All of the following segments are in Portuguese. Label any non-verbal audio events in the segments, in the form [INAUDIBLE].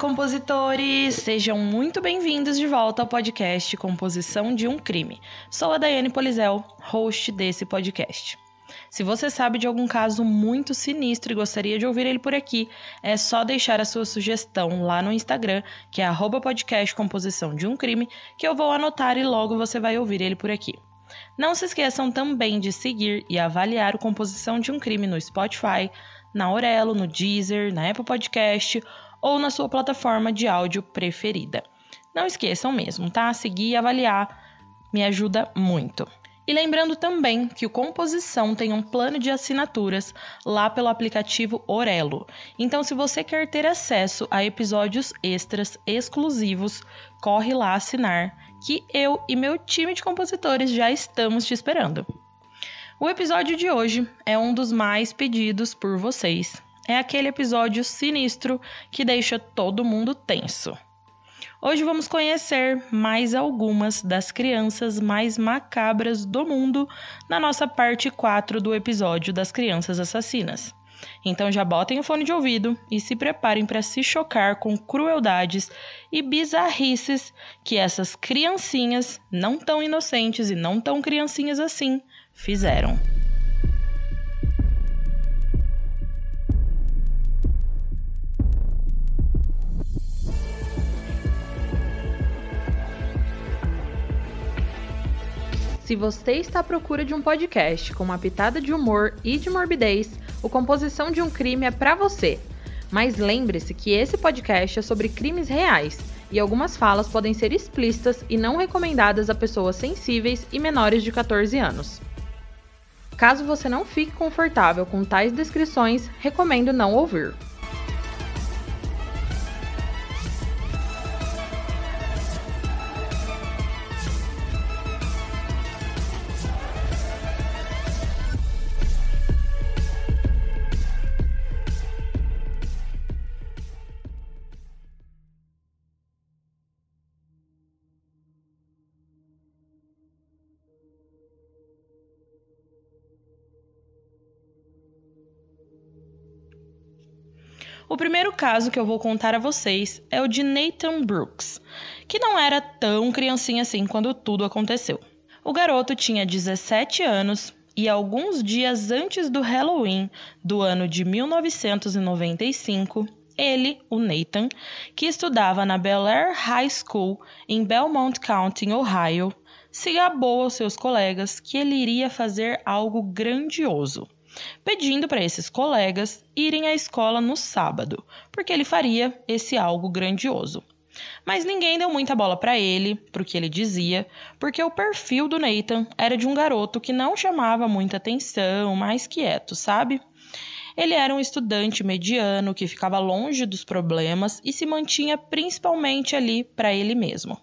compositores! Sejam muito bem-vindos de volta ao podcast Composição de um Crime. Sou a Daiane Polizel, host desse podcast. Se você sabe de algum caso muito sinistro e gostaria de ouvir ele por aqui, é só deixar a sua sugestão lá no Instagram, que é podcast Composição de um Crime, que eu vou anotar e logo você vai ouvir ele por aqui. Não se esqueçam também de seguir e avaliar o Composição de um Crime no Spotify, na Aurelo, no Deezer, na Apple Podcast ou na sua plataforma de áudio preferida. Não esqueçam mesmo, tá? Seguir e avaliar me ajuda muito. E lembrando também que o Composição tem um plano de assinaturas lá pelo aplicativo Orelo. Então, se você quer ter acesso a episódios extras exclusivos, corre lá assinar, que eu e meu time de compositores já estamos te esperando. O episódio de hoje é um dos mais pedidos por vocês, é aquele episódio sinistro que deixa todo mundo tenso. Hoje vamos conhecer mais algumas das crianças mais macabras do mundo na nossa parte 4 do episódio das crianças assassinas. Então já botem o fone de ouvido e se preparem para se chocar com crueldades e bizarrices que essas criancinhas, não tão inocentes e não tão criancinhas assim, fizeram. Se você está à procura de um podcast com uma pitada de humor e de morbidez, o Composição de um Crime é para você. Mas lembre-se que esse podcast é sobre crimes reais e algumas falas podem ser explícitas e não recomendadas a pessoas sensíveis e menores de 14 anos. Caso você não fique confortável com tais descrições, recomendo não ouvir. Primeiro caso que eu vou contar a vocês é o de Nathan Brooks, que não era tão criancinha assim quando tudo aconteceu. O garoto tinha 17 anos e alguns dias antes do Halloween do ano de 1995, ele, o Nathan, que estudava na Bel Air High School em Belmont County, Ohio, se gabou aos seus colegas que ele iria fazer algo grandioso pedindo para esses colegas irem à escola no sábado, porque ele faria esse algo grandioso. Mas ninguém deu muita bola para ele, para o que ele dizia, porque o perfil do Nathan era de um garoto que não chamava muita atenção, mais quieto, sabe? Ele era um estudante mediano que ficava longe dos problemas e se mantinha principalmente ali para ele mesmo.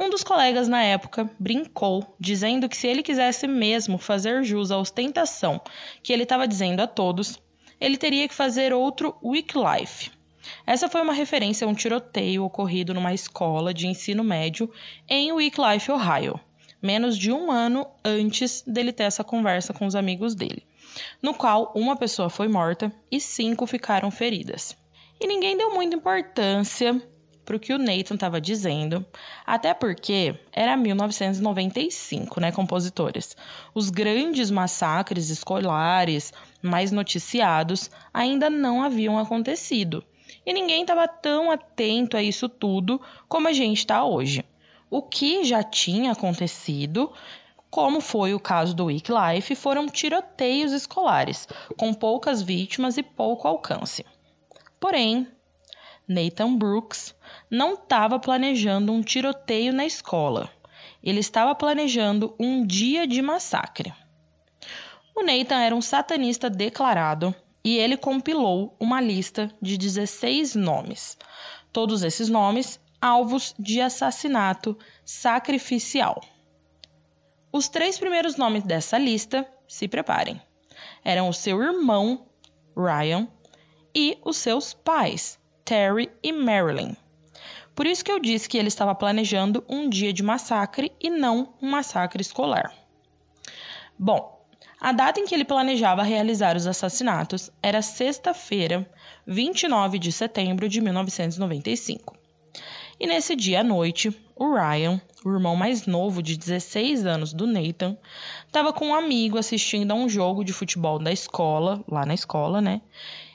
Um dos colegas na época brincou, dizendo que se ele quisesse mesmo fazer jus à ostentação que ele estava dizendo a todos, ele teria que fazer outro Wycliffe. Essa foi uma referência a um tiroteio ocorrido numa escola de ensino médio em Wycliffe, Ohio, menos de um ano antes dele ter essa conversa com os amigos dele, no qual uma pessoa foi morta e cinco ficaram feridas. E ninguém deu muita importância para o que o Nathan estava dizendo, até porque era 1995, né, compositores? Os grandes massacres escolares mais noticiados ainda não haviam acontecido. E ninguém estava tão atento a isso tudo como a gente está hoje. O que já tinha acontecido como foi o caso do Wycliffe, foram tiroteios escolares, com poucas vítimas e pouco alcance. Porém, Nathan Brooks não estava planejando um tiroteio na escola. Ele estava planejando um dia de massacre. O Nathan era um satanista declarado e ele compilou uma lista de 16 nomes. Todos esses nomes alvos de assassinato sacrificial. Os três primeiros nomes dessa lista, se preparem, eram o seu irmão, Ryan, e os seus pais, Terry e Marilyn. Por isso que eu disse que ele estava planejando um dia de massacre e não um massacre escolar. Bom, a data em que ele planejava realizar os assassinatos era sexta-feira, 29 de setembro de 1995. E nesse dia à noite, o Ryan, o irmão mais novo de 16 anos do Nathan, estava com um amigo assistindo a um jogo de futebol da escola, lá na escola, né?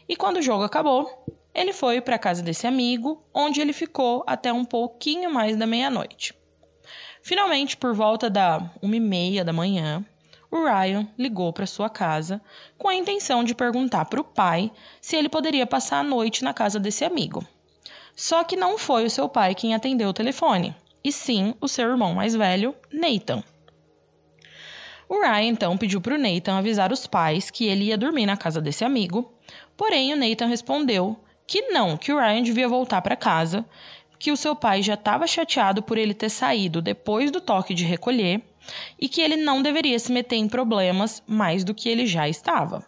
E quando o jogo acabou, ele foi para a casa desse amigo, onde ele ficou até um pouquinho mais da meia-noite. Finalmente, por volta da uma e meia da manhã, o Ryan ligou para sua casa com a intenção de perguntar para o pai se ele poderia passar a noite na casa desse amigo. Só que não foi o seu pai quem atendeu o telefone, e sim o seu irmão mais velho, Nathan. O Ryan então pediu para o Nathan avisar os pais que ele ia dormir na casa desse amigo, porém o Nathan respondeu que não, que o Ryan devia voltar para casa, que o seu pai já estava chateado por ele ter saído depois do toque de recolher e que ele não deveria se meter em problemas mais do que ele já estava.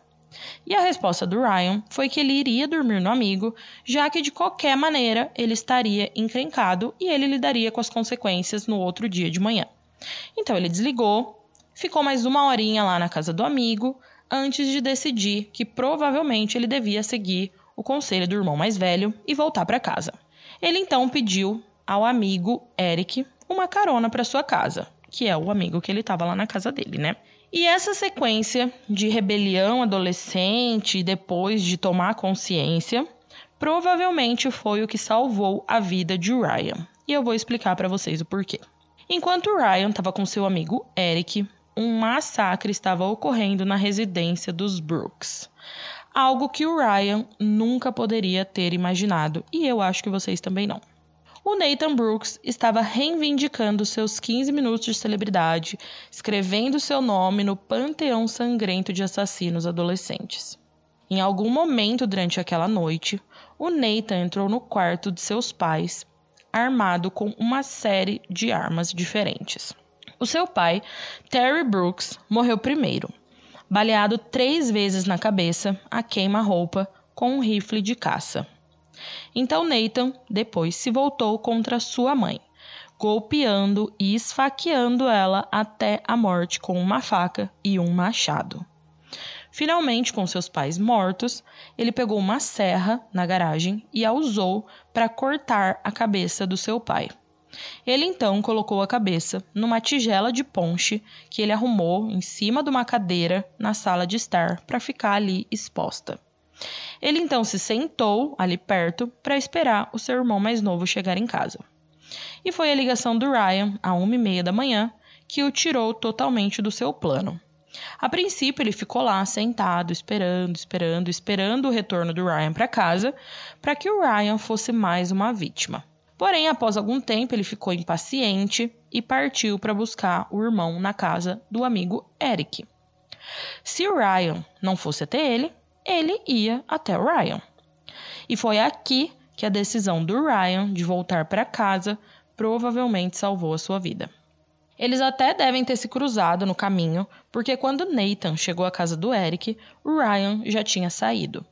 E a resposta do Ryan foi que ele iria dormir no amigo, já que de qualquer maneira ele estaria encrencado e ele lidaria com as consequências no outro dia de manhã. Então ele desligou, ficou mais uma horinha lá na casa do amigo, antes de decidir que provavelmente ele devia seguir o conselho do irmão mais velho e voltar para casa. Ele então pediu ao amigo Eric uma carona para sua casa, que é o amigo que ele estava lá na casa dele, né? E essa sequência de rebelião adolescente depois de tomar consciência, provavelmente foi o que salvou a vida de Ryan. E eu vou explicar para vocês o porquê. Enquanto Ryan estava com seu amigo Eric, um massacre estava ocorrendo na residência dos Brooks. Algo que o Ryan nunca poderia ter imaginado, e eu acho que vocês também não o Nathan Brooks estava reivindicando seus 15 minutos de celebridade, escrevendo seu nome no panteão sangrento de assassinos adolescentes. Em algum momento durante aquela noite, o Nathan entrou no quarto de seus pais, armado com uma série de armas diferentes. O seu pai, Terry Brooks, morreu primeiro, baleado três vezes na cabeça a queima-roupa com um rifle de caça. Então Nathan depois se voltou contra sua mãe, golpeando e esfaqueando ela até a morte com uma faca e um machado. Finalmente, com seus pais mortos, ele pegou uma serra na garagem e a usou para cortar a cabeça do seu pai. Ele então colocou a cabeça numa tigela de ponche que ele arrumou em cima de uma cadeira na sala de estar para ficar ali exposta. Ele então se sentou ali perto para esperar o seu irmão mais novo chegar em casa. E foi a ligação do Ryan, à uma e meia da manhã, que o tirou totalmente do seu plano. A princípio, ele ficou lá sentado, esperando, esperando, esperando o retorno do Ryan para casa, para que o Ryan fosse mais uma vítima. Porém, após algum tempo, ele ficou impaciente e partiu para buscar o irmão na casa do amigo Eric. Se o Ryan não fosse até ele, ele ia até o Ryan. E foi aqui que a decisão do Ryan de voltar para casa provavelmente salvou a sua vida. Eles até devem ter se cruzado no caminho, porque quando Nathan chegou à casa do Eric, o Ryan já tinha saído.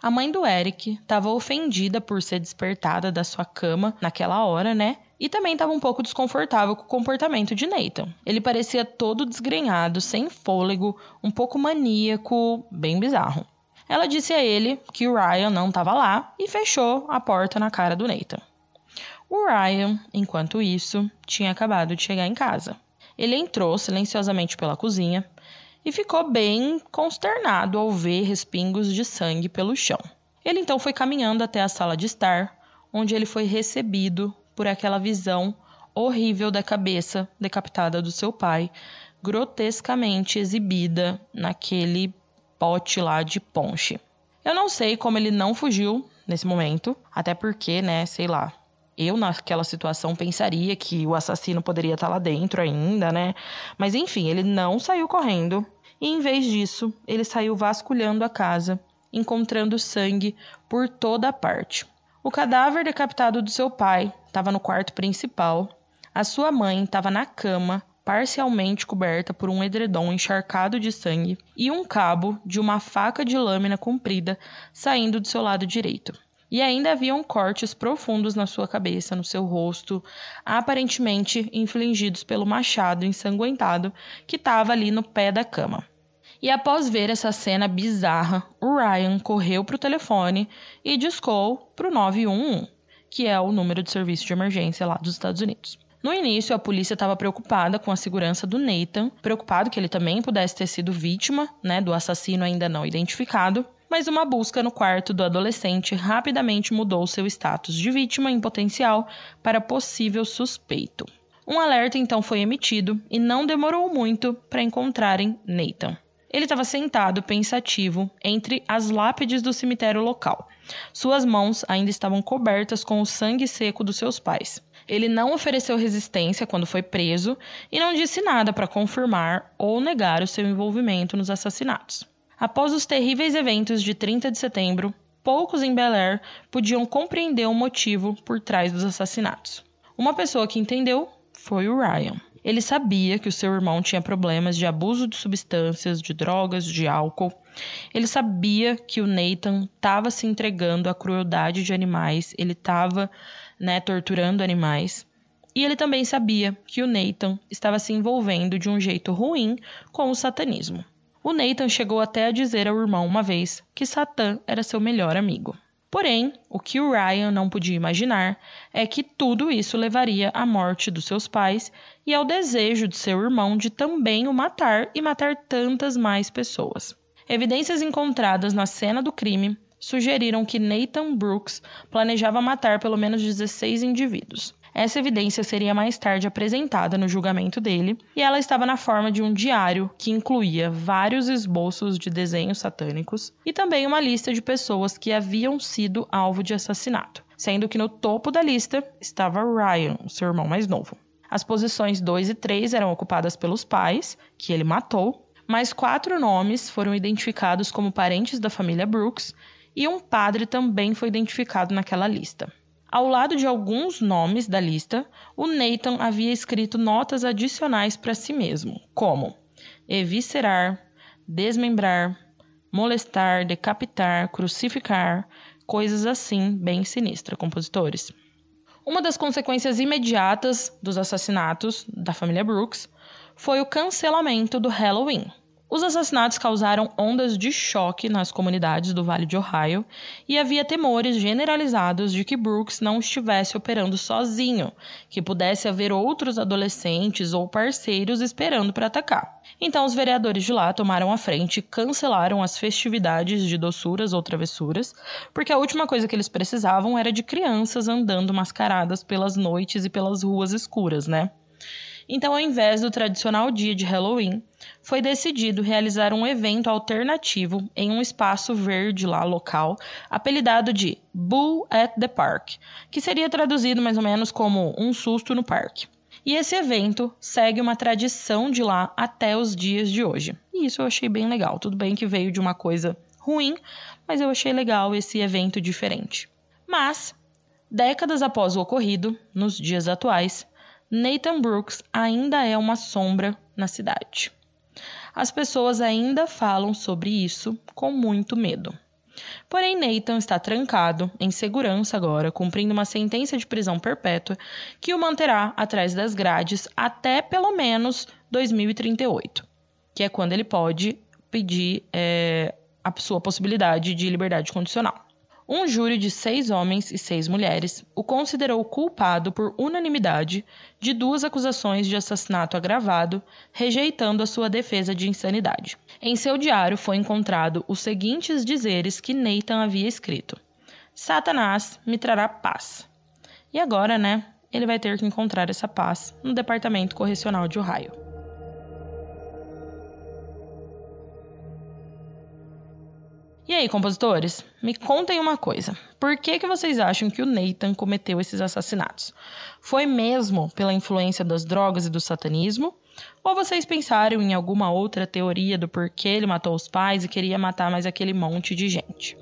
A mãe do Eric estava ofendida por ser despertada da sua cama naquela hora, né? E também estava um pouco desconfortável com o comportamento de Nathan. Ele parecia todo desgrenhado, sem fôlego, um pouco maníaco, bem bizarro. Ela disse a ele que o Ryan não estava lá e fechou a porta na cara do Nathan. O Ryan, enquanto isso, tinha acabado de chegar em casa. Ele entrou silenciosamente pela cozinha e ficou bem consternado ao ver respingos de sangue pelo chão. Ele então foi caminhando até a sala de estar, onde ele foi recebido por aquela visão horrível da cabeça decapitada do seu pai, grotescamente exibida naquele pote lá de ponche. Eu não sei como ele não fugiu nesse momento, até porque, né, sei lá. Eu, naquela situação, pensaria que o assassino poderia estar lá dentro ainda, né? Mas enfim, ele não saiu correndo. E em vez disso, ele saiu vasculhando a casa, encontrando sangue por toda parte. O cadáver decapitado do seu pai estava no quarto principal. A sua mãe estava na cama, parcialmente coberta por um edredom encharcado de sangue e um cabo de uma faca de lâmina comprida saindo do seu lado direito. E ainda haviam cortes profundos na sua cabeça, no seu rosto, aparentemente infligidos pelo machado ensanguentado que estava ali no pé da cama. E após ver essa cena bizarra, o Ryan correu para o telefone e discou para o 911, que é o número de serviço de emergência lá dos Estados Unidos. No início, a polícia estava preocupada com a segurança do Nathan, preocupado que ele também pudesse ter sido vítima né, do assassino ainda não identificado, mas uma busca no quarto do adolescente rapidamente mudou seu status de vítima em potencial para possível suspeito. Um alerta então foi emitido e não demorou muito para encontrarem Nathan. Ele estava sentado, pensativo, entre as lápides do cemitério local. Suas mãos ainda estavam cobertas com o sangue seco dos seus pais. Ele não ofereceu resistência quando foi preso e não disse nada para confirmar ou negar o seu envolvimento nos assassinatos. Após os terríveis eventos de 30 de setembro, poucos em Bel Air podiam compreender o motivo por trás dos assassinatos. Uma pessoa que entendeu foi o Ryan. Ele sabia que o seu irmão tinha problemas de abuso de substâncias, de drogas, de álcool. Ele sabia que o Nathan estava se entregando à crueldade de animais, ele estava né, torturando animais. E ele também sabia que o Nathan estava se envolvendo de um jeito ruim com o satanismo. O Nathan chegou até a dizer ao irmão uma vez que Satã era seu melhor amigo. Porém, o que o Ryan não podia imaginar é que tudo isso levaria à morte dos seus pais e ao desejo de seu irmão de também o matar e matar tantas mais pessoas. Evidências encontradas na cena do crime sugeriram que Nathan Brooks planejava matar pelo menos 16 indivíduos. Essa evidência seria mais tarde apresentada no julgamento dele, e ela estava na forma de um diário que incluía vários esboços de desenhos satânicos e também uma lista de pessoas que haviam sido alvo de assassinato, sendo que no topo da lista estava Ryan, seu irmão mais novo. As posições 2 e 3 eram ocupadas pelos pais, que ele matou, mas quatro nomes foram identificados como parentes da família Brooks e um padre também foi identificado naquela lista. Ao lado de alguns nomes da lista, o Nathan havia escrito notas adicionais para si mesmo, como eviscerar, desmembrar, molestar, decapitar, crucificar, coisas assim bem sinistras, compositores. Uma das consequências imediatas dos assassinatos da família Brooks foi o cancelamento do Halloween. Os assassinatos causaram ondas de choque nas comunidades do Vale de Ohio e havia temores generalizados de que Brooks não estivesse operando sozinho, que pudesse haver outros adolescentes ou parceiros esperando para atacar. Então, os vereadores de lá tomaram a frente e cancelaram as festividades de doçuras ou travessuras, porque a última coisa que eles precisavam era de crianças andando mascaradas pelas noites e pelas ruas escuras, né? Então, ao invés do tradicional dia de Halloween, foi decidido realizar um evento alternativo em um espaço verde lá local, apelidado de Bull at the Park, que seria traduzido mais ou menos como um susto no parque. E esse evento segue uma tradição de lá até os dias de hoje. E isso eu achei bem legal. Tudo bem que veio de uma coisa ruim, mas eu achei legal esse evento diferente. Mas, décadas após o ocorrido, nos dias atuais, Nathan Brooks ainda é uma sombra na cidade. As pessoas ainda falam sobre isso com muito medo. Porém, Nathan está trancado, em segurança agora, cumprindo uma sentença de prisão perpétua que o manterá atrás das grades até pelo menos 2038, que é quando ele pode pedir é, a sua possibilidade de liberdade condicional. Um júri de seis homens e seis mulheres o considerou culpado por unanimidade de duas acusações de assassinato agravado, rejeitando a sua defesa de insanidade. Em seu diário foi encontrado os seguintes dizeres que Nathan havia escrito: Satanás me trará paz. E agora, né? Ele vai ter que encontrar essa paz no Departamento Correcional de Ohio. E aí, compositores, me contem uma coisa. Por que, que vocês acham que o Nathan cometeu esses assassinatos? Foi mesmo pela influência das drogas e do satanismo? Ou vocês pensaram em alguma outra teoria do porquê ele matou os pais e queria matar mais aquele monte de gente?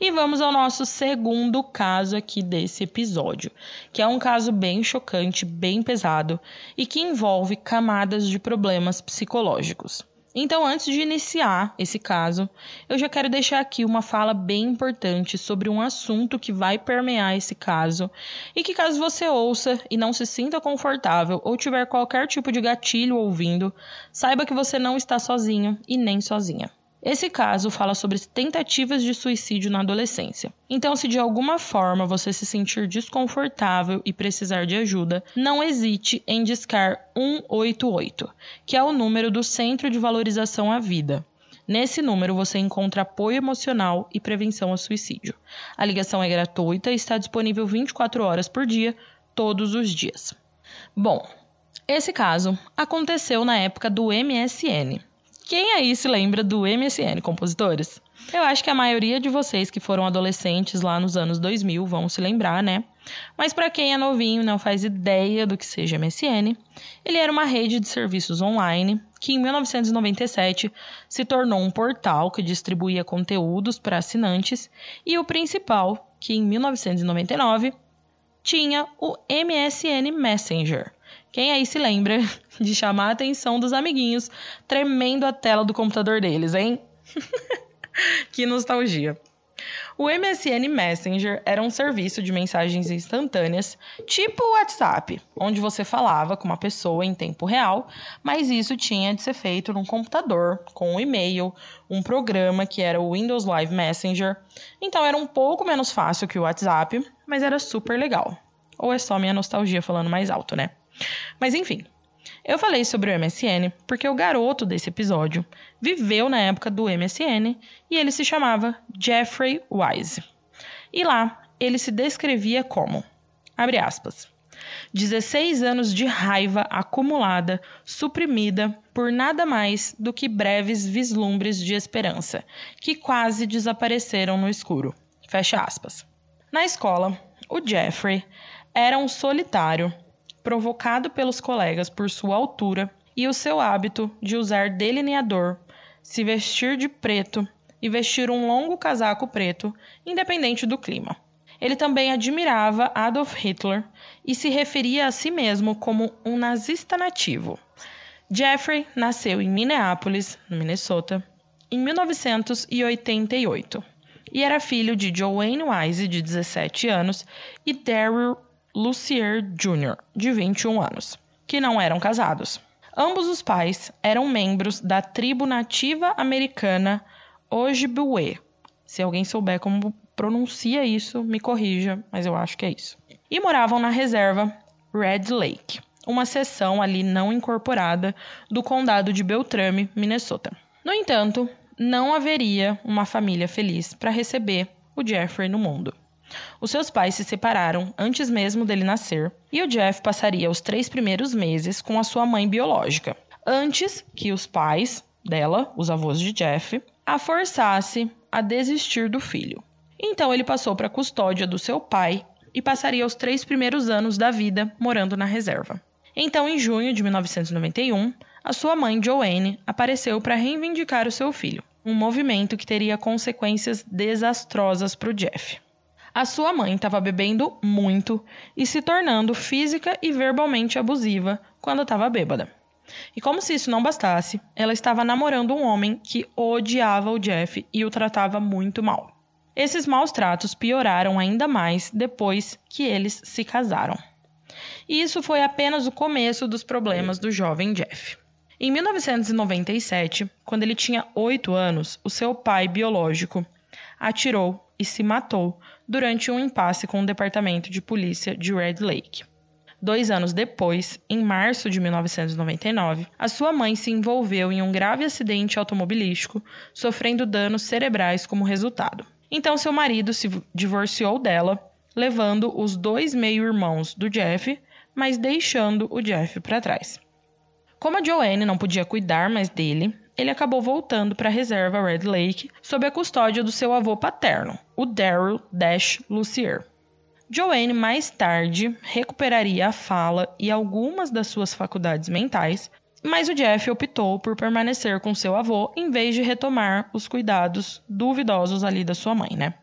E vamos ao nosso segundo caso aqui desse episódio, que é um caso bem chocante, bem pesado e que envolve camadas de problemas psicológicos. Então, antes de iniciar esse caso, eu já quero deixar aqui uma fala bem importante sobre um assunto que vai permear esse caso e que, caso você ouça e não se sinta confortável ou tiver qualquer tipo de gatilho ouvindo, saiba que você não está sozinho e nem sozinha. Esse caso fala sobre tentativas de suicídio na adolescência. Então, se de alguma forma você se sentir desconfortável e precisar de ajuda, não hesite em discar 188, que é o número do Centro de Valorização à Vida. Nesse número você encontra apoio emocional e prevenção ao suicídio. A ligação é gratuita e está disponível 24 horas por dia, todos os dias. Bom, esse caso aconteceu na época do MSN, quem aí se lembra do MSN Compositores? Eu acho que a maioria de vocês que foram adolescentes lá nos anos 2000 vão se lembrar, né? Mas para quem é novinho e não faz ideia do que seja MSN, ele era uma rede de serviços online que em 1997 se tornou um portal que distribuía conteúdos para assinantes e o principal, que em 1999 tinha o MSN Messenger, quem aí se lembra [LAUGHS] de chamar a atenção dos amiguinhos tremendo a tela do computador deles, hein? [LAUGHS] que nostalgia. O MSN Messenger era um serviço de mensagens instantâneas, tipo o WhatsApp, onde você falava com uma pessoa em tempo real, mas isso tinha de ser feito num computador, com um e-mail, um programa que era o Windows Live Messenger. Então era um pouco menos fácil que o WhatsApp, mas era super legal. Ou é só minha nostalgia falando mais alto, né? Mas enfim, eu falei sobre o MSN porque o garoto desse episódio viveu na época do MSN e ele se chamava Jeffrey Wise. E lá ele se descrevia como, abre aspas, 16 anos de raiva acumulada, suprimida por nada mais do que breves vislumbres de esperança, que quase desapareceram no escuro. Fecha aspas. Na escola, o Jeffrey era um solitário provocado pelos colegas por sua altura e o seu hábito de usar delineador, se vestir de preto e vestir um longo casaco preto, independente do clima. Ele também admirava Adolf Hitler e se referia a si mesmo como um nazista nativo. Jeffrey nasceu em Minneapolis, Minnesota, em 1988 e era filho de Joanne Wise, de 17 anos, e Daryl Lucier Jr., de 21 anos, que não eram casados. Ambos os pais eram membros da tribo nativa americana Ojibwe. Se alguém souber como pronuncia isso, me corrija, mas eu acho que é isso. E moravam na reserva Red Lake, uma seção ali não incorporada do condado de Beltrame, Minnesota. No entanto, não haveria uma família feliz para receber o Jeffrey no mundo. Os seus pais se separaram antes mesmo dele nascer e o Jeff passaria os três primeiros meses com a sua mãe biológica, antes que os pais dela, os avós de Jeff, a forçasse a desistir do filho. Então ele passou para a custódia do seu pai e passaria os três primeiros anos da vida morando na reserva. Então, em junho de 1991, a sua mãe Joanne apareceu para reivindicar o seu filho, um movimento que teria consequências desastrosas para o Jeff. A sua mãe estava bebendo muito e se tornando física e verbalmente abusiva quando estava bêbada. E como se isso não bastasse, ela estava namorando um homem que odiava o Jeff e o tratava muito mal. Esses maus tratos pioraram ainda mais depois que eles se casaram. E isso foi apenas o começo dos problemas do jovem Jeff. Em 1997, quando ele tinha 8 anos, o seu pai biológico atirou e se matou durante um impasse com o departamento de polícia de Red Lake. Dois anos depois, em março de 1999, a sua mãe se envolveu em um grave acidente automobilístico, sofrendo danos cerebrais como resultado. Então, seu marido se divorciou dela, levando os dois meio-irmãos do Jeff, mas deixando o Jeff para trás. Como a Joanne não podia cuidar mais dele, ele acabou voltando para a reserva Red Lake sob a custódia do seu avô paterno, o Daryl Dash Lucier. Joanne mais tarde recuperaria a fala e algumas das suas faculdades mentais, mas o Jeff optou por permanecer com seu avô em vez de retomar os cuidados duvidosos ali da sua mãe, né?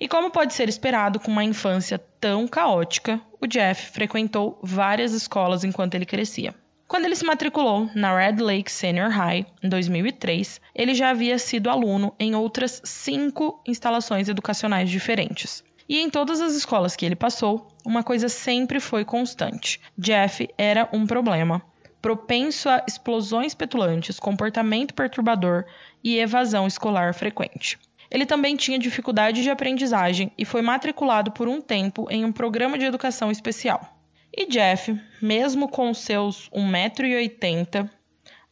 E como pode ser esperado com uma infância tão caótica, o Jeff frequentou várias escolas enquanto ele crescia. Quando ele se matriculou na Red Lake Senior High em 2003, ele já havia sido aluno em outras cinco instalações educacionais diferentes. E em todas as escolas que ele passou, uma coisa sempre foi constante: Jeff era um problema, propenso a explosões petulantes, comportamento perturbador e evasão escolar frequente. Ele também tinha dificuldade de aprendizagem e foi matriculado por um tempo em um programa de educação especial. E Jeff, mesmo com seus 1,80m,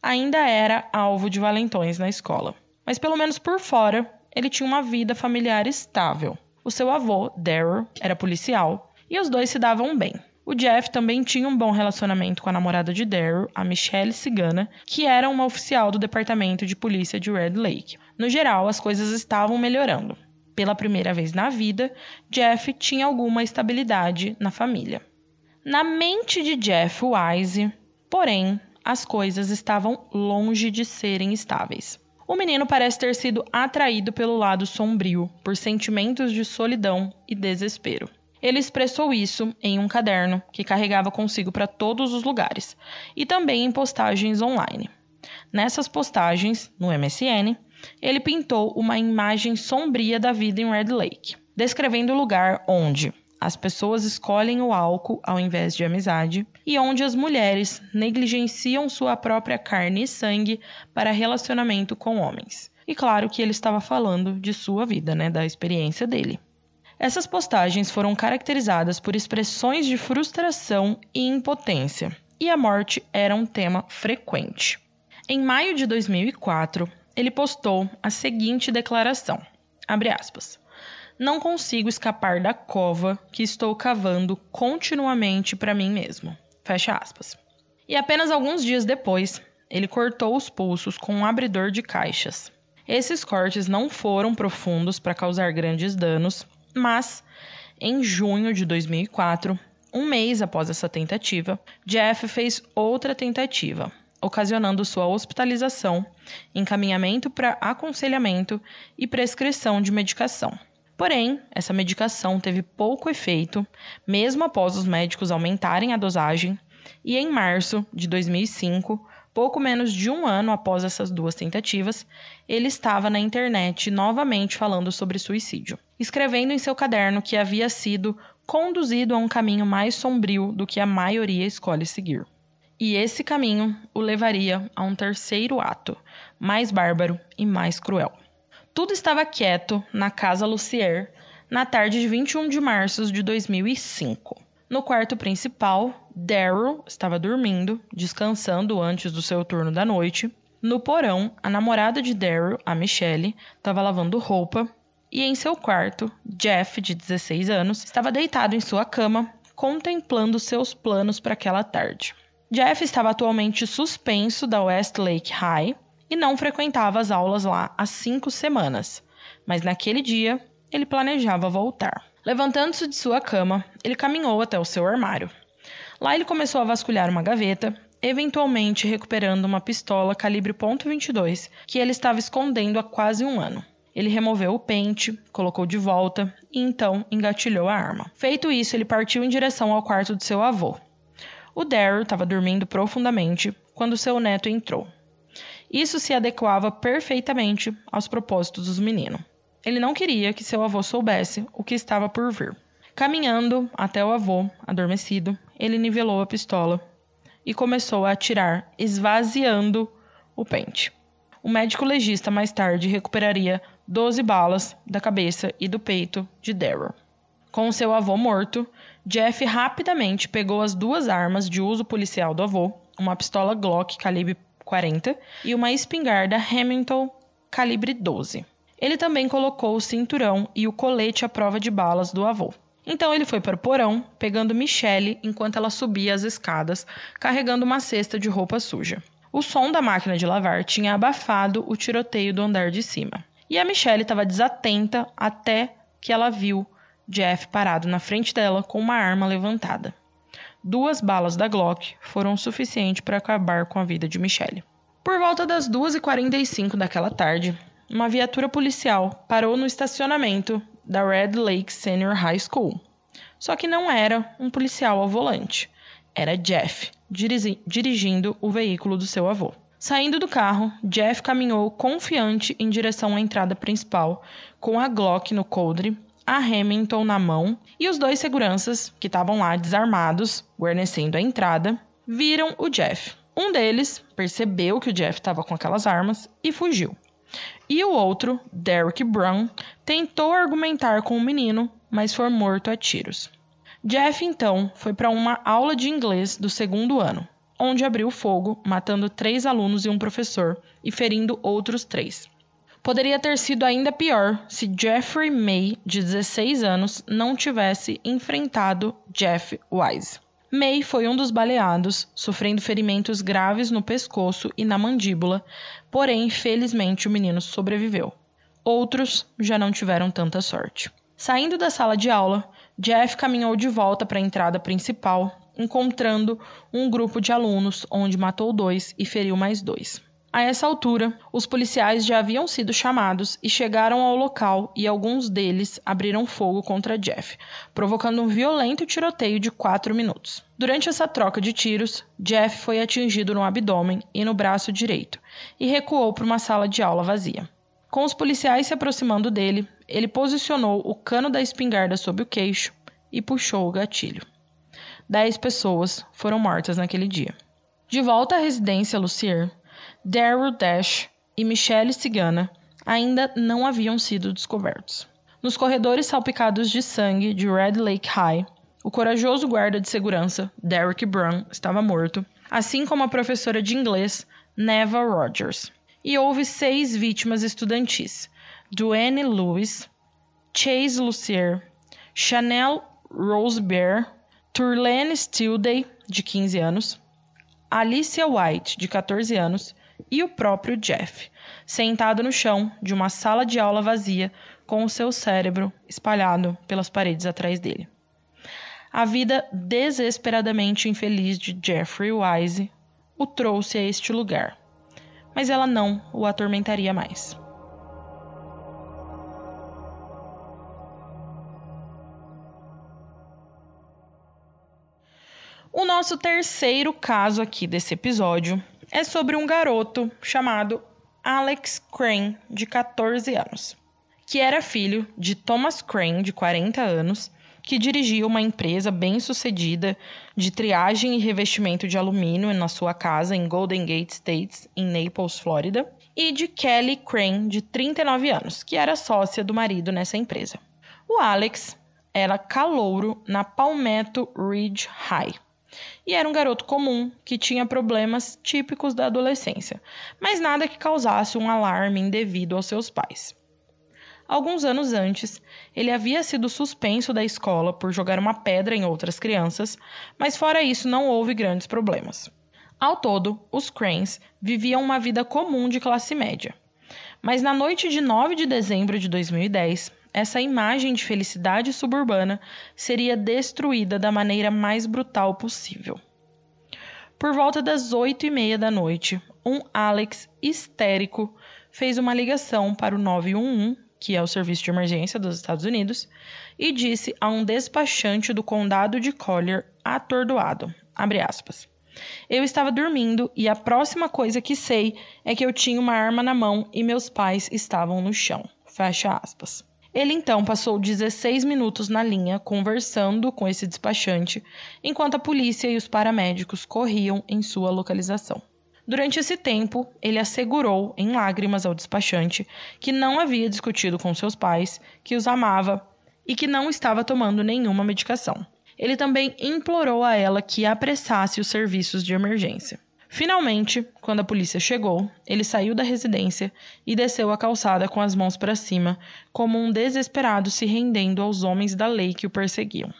ainda era alvo de valentões na escola. Mas pelo menos por fora, ele tinha uma vida familiar estável. O seu avô, Daryl, era policial e os dois se davam bem. O Jeff também tinha um bom relacionamento com a namorada de Daryl, a Michelle Cigana, que era uma oficial do departamento de polícia de Red Lake. No geral, as coisas estavam melhorando. Pela primeira vez na vida, Jeff tinha alguma estabilidade na família. Na mente de Jeff Wise, porém, as coisas estavam longe de serem estáveis. O menino parece ter sido atraído pelo lado sombrio, por sentimentos de solidão e desespero. Ele expressou isso em um caderno que carregava consigo para todos os lugares e também em postagens online. Nessas postagens, no MSN, ele pintou uma imagem sombria da vida em Red Lake, descrevendo o lugar onde as pessoas escolhem o álcool ao invés de amizade e onde as mulheres negligenciam sua própria carne e sangue para relacionamento com homens. E claro que ele estava falando de sua vida, né, da experiência dele. Essas postagens foram caracterizadas por expressões de frustração e impotência, e a morte era um tema frequente. Em maio de 2004, ele postou a seguinte declaração: aspas, Não consigo escapar da cova que estou cavando continuamente para mim mesmo. Fecha aspas. E apenas alguns dias depois, ele cortou os pulsos com um abridor de caixas. Esses cortes não foram profundos para causar grandes danos mas, em junho de 2004, um mês após essa tentativa, Jeff fez outra tentativa, ocasionando sua hospitalização, encaminhamento para aconselhamento e prescrição de medicação. Porém, essa medicação teve pouco efeito, mesmo após os médicos aumentarem a dosagem, e em março de 2005, pouco menos de um ano após essas duas tentativas, ele estava na internet novamente falando sobre suicídio, escrevendo em seu caderno que havia sido conduzido a um caminho mais sombrio do que a maioria escolhe seguir. E esse caminho o levaria a um terceiro ato, mais bárbaro e mais cruel. Tudo estava quieto na casa Lucier na tarde de 21 de março de 2005. No quarto principal, Daryl estava dormindo, descansando antes do seu turno da noite. No porão, a namorada de Daryl, a Michelle, estava lavando roupa. E em seu quarto, Jeff, de 16 anos, estava deitado em sua cama, contemplando seus planos para aquela tarde. Jeff estava atualmente suspenso da Westlake High e não frequentava as aulas lá há cinco semanas, mas naquele dia ele planejava voltar. Levantando-se de sua cama, ele caminhou até o seu armário. Lá ele começou a vasculhar uma gaveta, eventualmente recuperando uma pistola calibre .22 que ele estava escondendo há quase um ano. Ele removeu o pente, colocou de volta e então engatilhou a arma. Feito isso, ele partiu em direção ao quarto de seu avô. O Daryl estava dormindo profundamente quando seu neto entrou. Isso se adequava perfeitamente aos propósitos do menino. Ele não queria que seu avô soubesse o que estava por vir. Caminhando até o avô, adormecido, ele nivelou a pistola e começou a atirar, esvaziando o pente. O médico legista mais tarde recuperaria 12 balas da cabeça e do peito de Daryl. Com seu avô morto, Jeff rapidamente pegou as duas armas de uso policial do avô, uma pistola Glock calibre 40 e uma espingarda Hamilton calibre 12. Ele também colocou o cinturão e o colete à prova de balas do avô. Então ele foi para o porão, pegando Michelle enquanto ela subia as escadas, carregando uma cesta de roupa suja. O som da máquina de lavar tinha abafado o tiroteio do andar de cima. E a Michelle estava desatenta até que ela viu Jeff parado na frente dela com uma arma levantada. Duas balas da Glock foram o suficiente para acabar com a vida de Michelle. Por volta das 2h45 daquela tarde, uma viatura policial parou no estacionamento da Red Lake Senior High School. Só que não era um policial ao volante, era Jeff, dirigindo o veículo do seu avô. Saindo do carro, Jeff caminhou confiante em direção à entrada principal, com a Glock no coldre, a Hamilton na mão e os dois seguranças, que estavam lá desarmados, guarnecendo a entrada, viram o Jeff. Um deles percebeu que o Jeff estava com aquelas armas e fugiu. E o outro, Derek Brown, tentou argumentar com o menino, mas foi morto a tiros. Jeff então foi para uma aula de inglês do segundo ano onde abriu fogo, matando três alunos e um professor e ferindo outros três. Poderia ter sido ainda pior se Jeffrey May, de 16 anos, não tivesse enfrentado Jeff Wise. May foi um dos baleados, sofrendo ferimentos graves no pescoço e na mandíbula, porém, felizmente, o menino sobreviveu. Outros já não tiveram tanta sorte. Saindo da sala de aula, Jeff caminhou de volta para a entrada principal encontrando um grupo de alunos, onde matou dois e feriu mais dois. A essa altura, os policiais já haviam sido chamados e chegaram ao local e alguns deles abriram fogo contra Jeff, provocando um violento tiroteio de quatro minutos. Durante essa troca de tiros, Jeff foi atingido no abdômen e no braço direito e recuou para uma sala de aula vazia. Com os policiais se aproximando dele, ele posicionou o cano da espingarda sob o queixo e puxou o gatilho. Dez pessoas foram mortas naquele dia. De volta à residência Lucier, Daryl Dash e Michelle Cigana ainda não haviam sido descobertos. Nos corredores salpicados de sangue de Red Lake High, o corajoso guarda de segurança, Derek Brown, estava morto, assim como a professora de inglês, Neva Rogers. E houve seis vítimas estudantis: Duane Lewis, Chase Lucier, Chanel Rosebear Turlene Stilday, de 15 anos, Alicia White, de 14 anos, e o próprio Jeff, sentado no chão de uma sala de aula vazia, com o seu cérebro espalhado pelas paredes atrás dele. A vida desesperadamente infeliz de Jeffrey Wise o trouxe a este lugar, mas ela não o atormentaria mais. O nosso terceiro caso aqui desse episódio é sobre um garoto chamado Alex Crane, de 14 anos, que era filho de Thomas Crane, de 40 anos, que dirigia uma empresa bem-sucedida de triagem e revestimento de alumínio na sua casa em Golden Gate States, em Naples, Flórida, e de Kelly Crane, de 39 anos, que era sócia do marido nessa empresa. O Alex era calouro na Palmetto Ridge High, e era um garoto comum que tinha problemas típicos da adolescência, mas nada que causasse um alarme indevido aos seus pais. Alguns anos antes, ele havia sido suspenso da escola por jogar uma pedra em outras crianças, mas fora isso não houve grandes problemas. Ao todo, os Cranes viviam uma vida comum de classe média. Mas na noite de 9 de dezembro de 2010, essa imagem de felicidade suburbana seria destruída da maneira mais brutal possível. Por volta das oito e meia da noite, um Alex histérico fez uma ligação para o 911, que é o serviço de emergência dos Estados Unidos, e disse a um despachante do condado de Collier, atordoado, aspas, eu estava dormindo e a próxima coisa que sei é que eu tinha uma arma na mão e meus pais estavam no chão. Fecha aspas. Ele então passou 16 minutos na linha conversando com esse despachante, enquanto a polícia e os paramédicos corriam em sua localização. Durante esse tempo, ele assegurou, em lágrimas ao despachante, que não havia discutido com seus pais, que os amava e que não estava tomando nenhuma medicação. Ele também implorou a ela que apressasse os serviços de emergência. Finalmente, quando a polícia chegou, ele saiu da residência e desceu a calçada com as mãos para cima, como um desesperado se rendendo aos homens da lei que o perseguiam.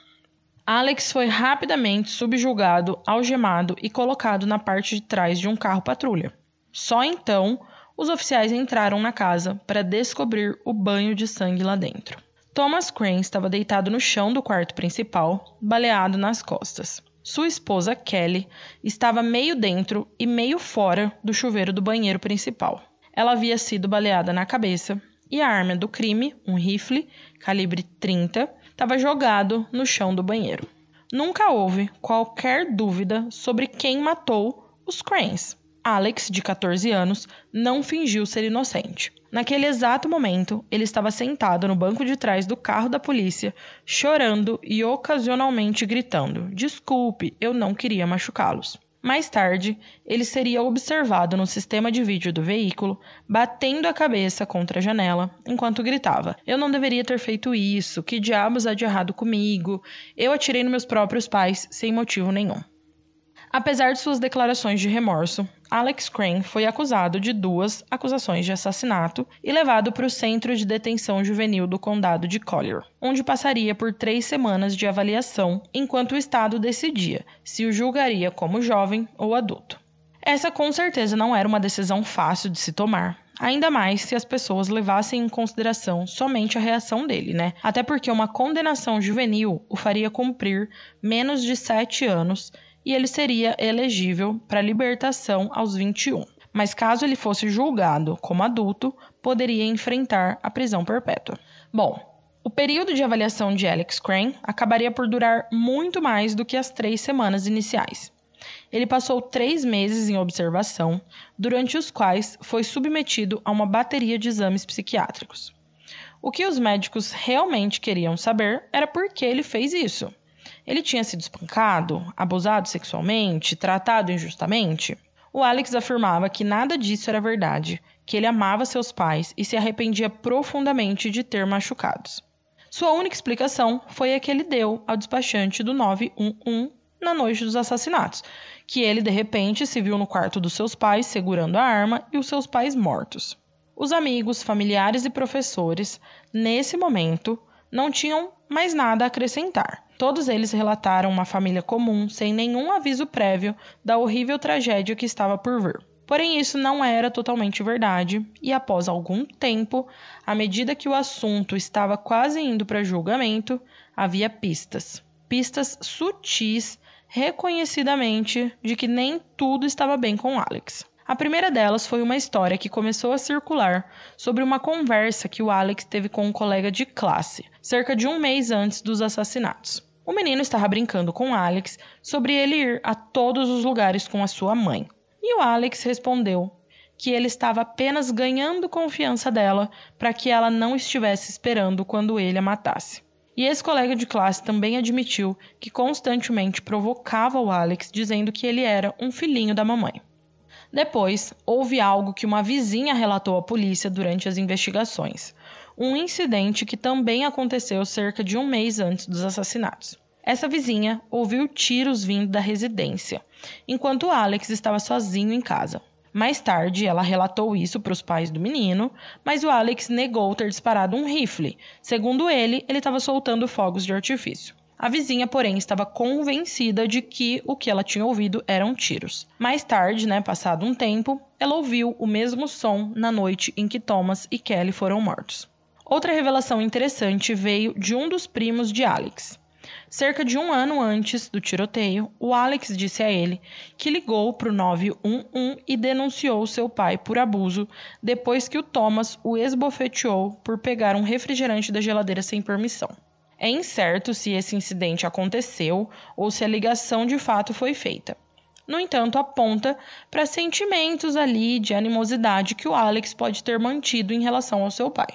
Alex foi rapidamente subjugado, algemado e colocado na parte de trás de um carro patrulha. Só então os oficiais entraram na casa para descobrir o banho de sangue lá dentro. Thomas Crane estava deitado no chão do quarto principal, baleado nas costas. Sua esposa, Kelly, estava meio dentro e meio fora do chuveiro do banheiro principal. Ela havia sido baleada na cabeça e a arma do crime, um rifle calibre 30, estava jogado no chão do banheiro. nunca houve qualquer dúvida sobre quem matou os Cranes. Alex, de 14 anos, não fingiu ser inocente. Naquele exato momento, ele estava sentado no banco de trás do carro da polícia, chorando e ocasionalmente gritando: Desculpe, eu não queria machucá-los. Mais tarde, ele seria observado no sistema de vídeo do veículo, batendo a cabeça contra a janela, enquanto gritava: Eu não deveria ter feito isso, que diabos há de errado comigo? Eu atirei nos meus próprios pais sem motivo nenhum. Apesar de suas declarações de remorso, Alex Crane foi acusado de duas acusações de assassinato e levado para o Centro de Detenção Juvenil do Condado de Collier, onde passaria por três semanas de avaliação enquanto o Estado decidia se o julgaria como jovem ou adulto. Essa com certeza não era uma decisão fácil de se tomar, Ainda mais se as pessoas levassem em consideração somente a reação dele, né? Até porque uma condenação juvenil o faria cumprir menos de sete anos e ele seria elegível para libertação aos 21. Mas caso ele fosse julgado como adulto, poderia enfrentar a prisão perpétua. Bom, o período de avaliação de Alex Crane acabaria por durar muito mais do que as três semanas iniciais. Ele passou três meses em observação, durante os quais foi submetido a uma bateria de exames psiquiátricos. O que os médicos realmente queriam saber era por que ele fez isso. Ele tinha sido espancado, abusado sexualmente, tratado injustamente? O Alex afirmava que nada disso era verdade, que ele amava seus pais e se arrependia profundamente de ter machucados. Sua única explicação foi a que ele deu ao despachante do 911 na noite dos assassinatos, que ele de repente se viu no quarto dos seus pais segurando a arma e os seus pais mortos. Os amigos, familiares e professores, nesse momento, não tinham mais nada a acrescentar. Todos eles relataram uma família comum, sem nenhum aviso prévio da horrível tragédia que estava por vir. Porém, isso não era totalmente verdade, e após algum tempo, à medida que o assunto estava quase indo para julgamento, havia pistas. Pistas sutis, reconhecidamente, de que nem tudo estava bem com Alex. A primeira delas foi uma história que começou a circular sobre uma conversa que o Alex teve com um colega de classe, cerca de um mês antes dos assassinatos. O menino estava brincando com Alex sobre ele ir a todos os lugares com a sua mãe. E o Alex respondeu que ele estava apenas ganhando confiança dela para que ela não estivesse esperando quando ele a matasse. E esse colega de classe também admitiu que constantemente provocava o Alex dizendo que ele era um filhinho da mamãe. Depois, houve algo que uma vizinha relatou à polícia durante as investigações um incidente que também aconteceu cerca de um mês antes dos assassinatos. Essa vizinha ouviu tiros vindo da residência, enquanto Alex estava sozinho em casa. Mais tarde, ela relatou isso para os pais do menino, mas o Alex negou ter disparado um rifle. Segundo ele, ele estava soltando fogos de artifício. A vizinha, porém, estava convencida de que o que ela tinha ouvido eram tiros. Mais tarde, né, passado um tempo, ela ouviu o mesmo som na noite em que Thomas e Kelly foram mortos. Outra revelação interessante veio de um dos primos de Alex. Cerca de um ano antes do tiroteio, o Alex disse a ele que ligou para o 911 e denunciou seu pai por abuso depois que o Thomas o esbofeteou por pegar um refrigerante da geladeira sem permissão. É incerto se esse incidente aconteceu ou se a ligação de fato foi feita. No entanto, aponta para sentimentos ali de animosidade que o Alex pode ter mantido em relação ao seu pai.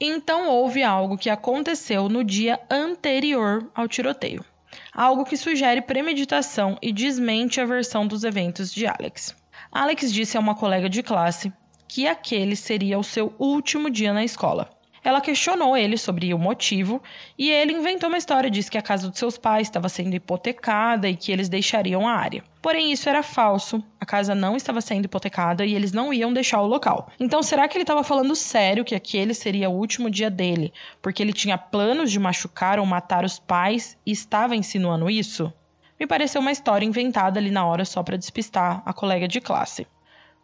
Então houve algo que aconteceu no dia anterior ao tiroteio. Algo que sugere premeditação e desmente a versão dos eventos de Alex. Alex disse a uma colega de classe que aquele seria o seu último dia na escola. Ela questionou ele sobre o motivo e ele inventou uma história, disse que a casa dos seus pais estava sendo hipotecada e que eles deixariam a área. Porém, isso era falso. A casa não estava sendo hipotecada e eles não iam deixar o local. Então, será que ele estava falando sério que aquele seria o último dia dele, porque ele tinha planos de machucar ou matar os pais e estava insinuando isso? Me pareceu uma história inventada ali na hora só para despistar a colega de classe.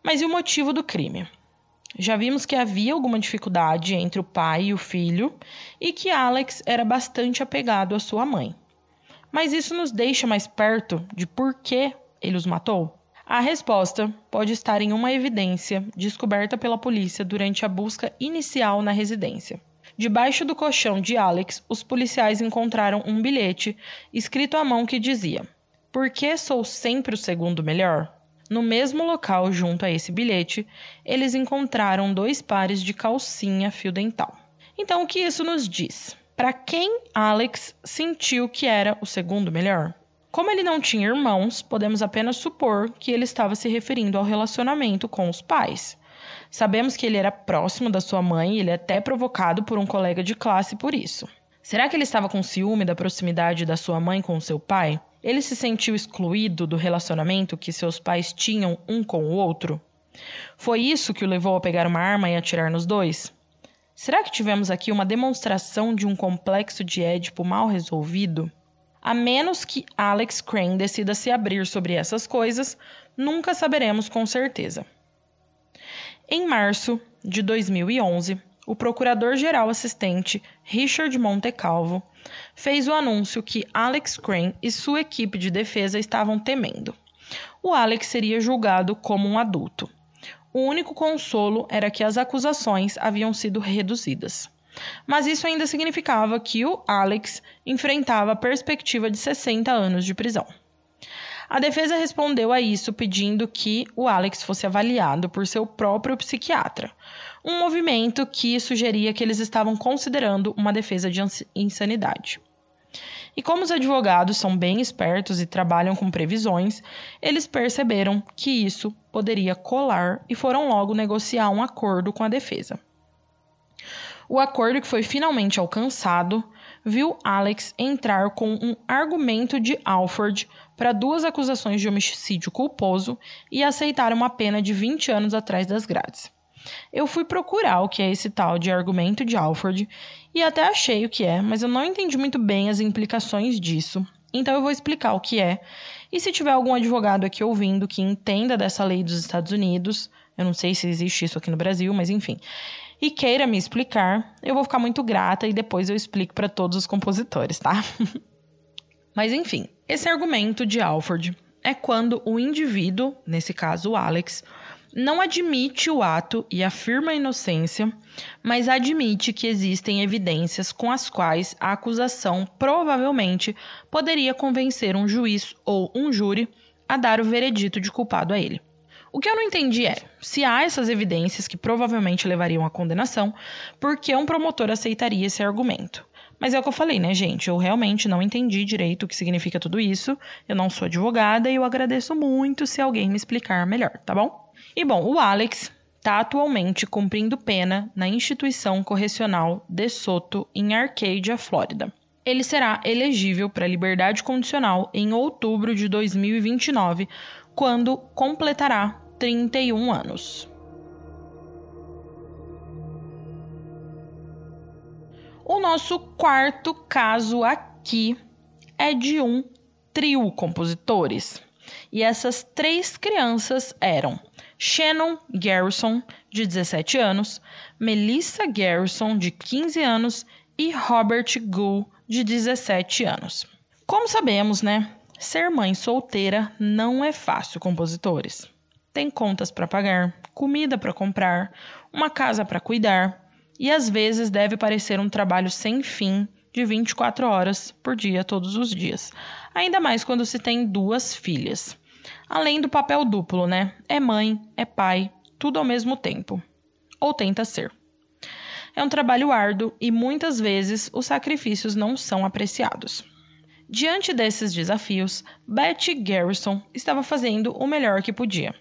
Mas e o motivo do crime? Já vimos que havia alguma dificuldade entre o pai e o filho e que Alex era bastante apegado à sua mãe. Mas isso nos deixa mais perto de por que ele os matou? A resposta pode estar em uma evidência descoberta pela polícia durante a busca inicial na residência. Debaixo do colchão de Alex, os policiais encontraram um bilhete escrito à mão que dizia: Por que sou sempre o segundo melhor? No mesmo local, junto a esse bilhete, eles encontraram dois pares de calcinha fio dental. Então, o que isso nos diz? Para quem Alex sentiu que era o segundo melhor? Como ele não tinha irmãos, podemos apenas supor que ele estava se referindo ao relacionamento com os pais. Sabemos que ele era próximo da sua mãe e ele é até provocado por um colega de classe por isso. Será que ele estava com ciúme da proximidade da sua mãe com seu pai? Ele se sentiu excluído do relacionamento que seus pais tinham um com o outro? Foi isso que o levou a pegar uma arma e atirar nos dois? Será que tivemos aqui uma demonstração de um complexo de Édipo mal resolvido? A menos que Alex Crane decida se abrir sobre essas coisas, nunca saberemos com certeza. Em março de 2011, o procurador-geral assistente Richard Montecalvo fez o anúncio que Alex Crane e sua equipe de defesa estavam temendo. O Alex seria julgado como um adulto. O único consolo era que as acusações haviam sido reduzidas. Mas isso ainda significava que o Alex enfrentava a perspectiva de 60 anos de prisão. A defesa respondeu a isso pedindo que o Alex fosse avaliado por seu próprio psiquiatra, um movimento que sugeria que eles estavam considerando uma defesa de insanidade. E como os advogados são bem espertos e trabalham com previsões, eles perceberam que isso poderia colar e foram logo negociar um acordo com a defesa. O acordo que foi finalmente alcançado viu Alex entrar com um argumento de Alford para duas acusações de homicídio culposo e aceitar uma pena de 20 anos atrás das grades. Eu fui procurar o que é esse tal de argumento de Alford e até achei o que é, mas eu não entendi muito bem as implicações disso. Então eu vou explicar o que é. E se tiver algum advogado aqui ouvindo que entenda dessa lei dos Estados Unidos, eu não sei se existe isso aqui no Brasil, mas enfim, e queira me explicar, eu vou ficar muito grata e depois eu explico para todos os compositores, tá? [LAUGHS] Mas enfim, esse argumento de Alford é quando o indivíduo, nesse caso o Alex, não admite o ato e afirma a inocência, mas admite que existem evidências com as quais a acusação provavelmente poderia convencer um juiz ou um júri a dar o veredito de culpado a ele. O que eu não entendi é, se há essas evidências que provavelmente levariam à condenação, por que um promotor aceitaria esse argumento? Mas é o que eu falei, né, gente? Eu realmente não entendi direito o que significa tudo isso. Eu não sou advogada e eu agradeço muito se alguém me explicar melhor, tá bom? E bom, o Alex está atualmente cumprindo pena na instituição correcional de Soto, em Arcadia, Flórida. Ele será elegível para liberdade condicional em outubro de 2029, quando completará 31 anos. O nosso quarto caso aqui é de um trio compositores. E essas três crianças eram Shannon Garrison, de 17 anos, Melissa Garrison, de 15 anos, e Robert Gould, de 17 anos. Como sabemos, né? Ser mãe solteira não é fácil, compositores tem contas para pagar, comida para comprar, uma casa para cuidar, e às vezes deve parecer um trabalho sem fim de 24 horas por dia todos os dias. Ainda mais quando se tem duas filhas. Além do papel duplo, né? É mãe, é pai, tudo ao mesmo tempo. Ou tenta ser. É um trabalho árduo e muitas vezes os sacrifícios não são apreciados. Diante desses desafios, Betty Garrison estava fazendo o melhor que podia.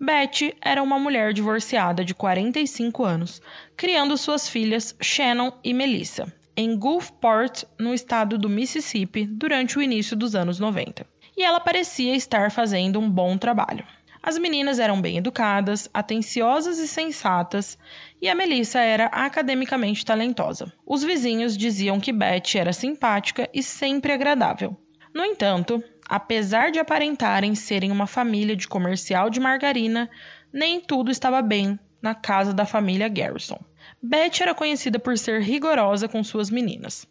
Betty era uma mulher divorciada de 45 anos, criando suas filhas Shannon e Melissa, em Gulfport, no estado do Mississippi, durante o início dos anos 90. E ela parecia estar fazendo um bom trabalho. As meninas eram bem educadas, atenciosas e sensatas, e a Melissa era academicamente talentosa. Os vizinhos diziam que Betty era simpática e sempre agradável. No entanto, apesar de aparentarem serem uma família de comercial de margarina, nem tudo estava bem na casa da família Garrison. Beth era conhecida por ser rigorosa com suas meninas.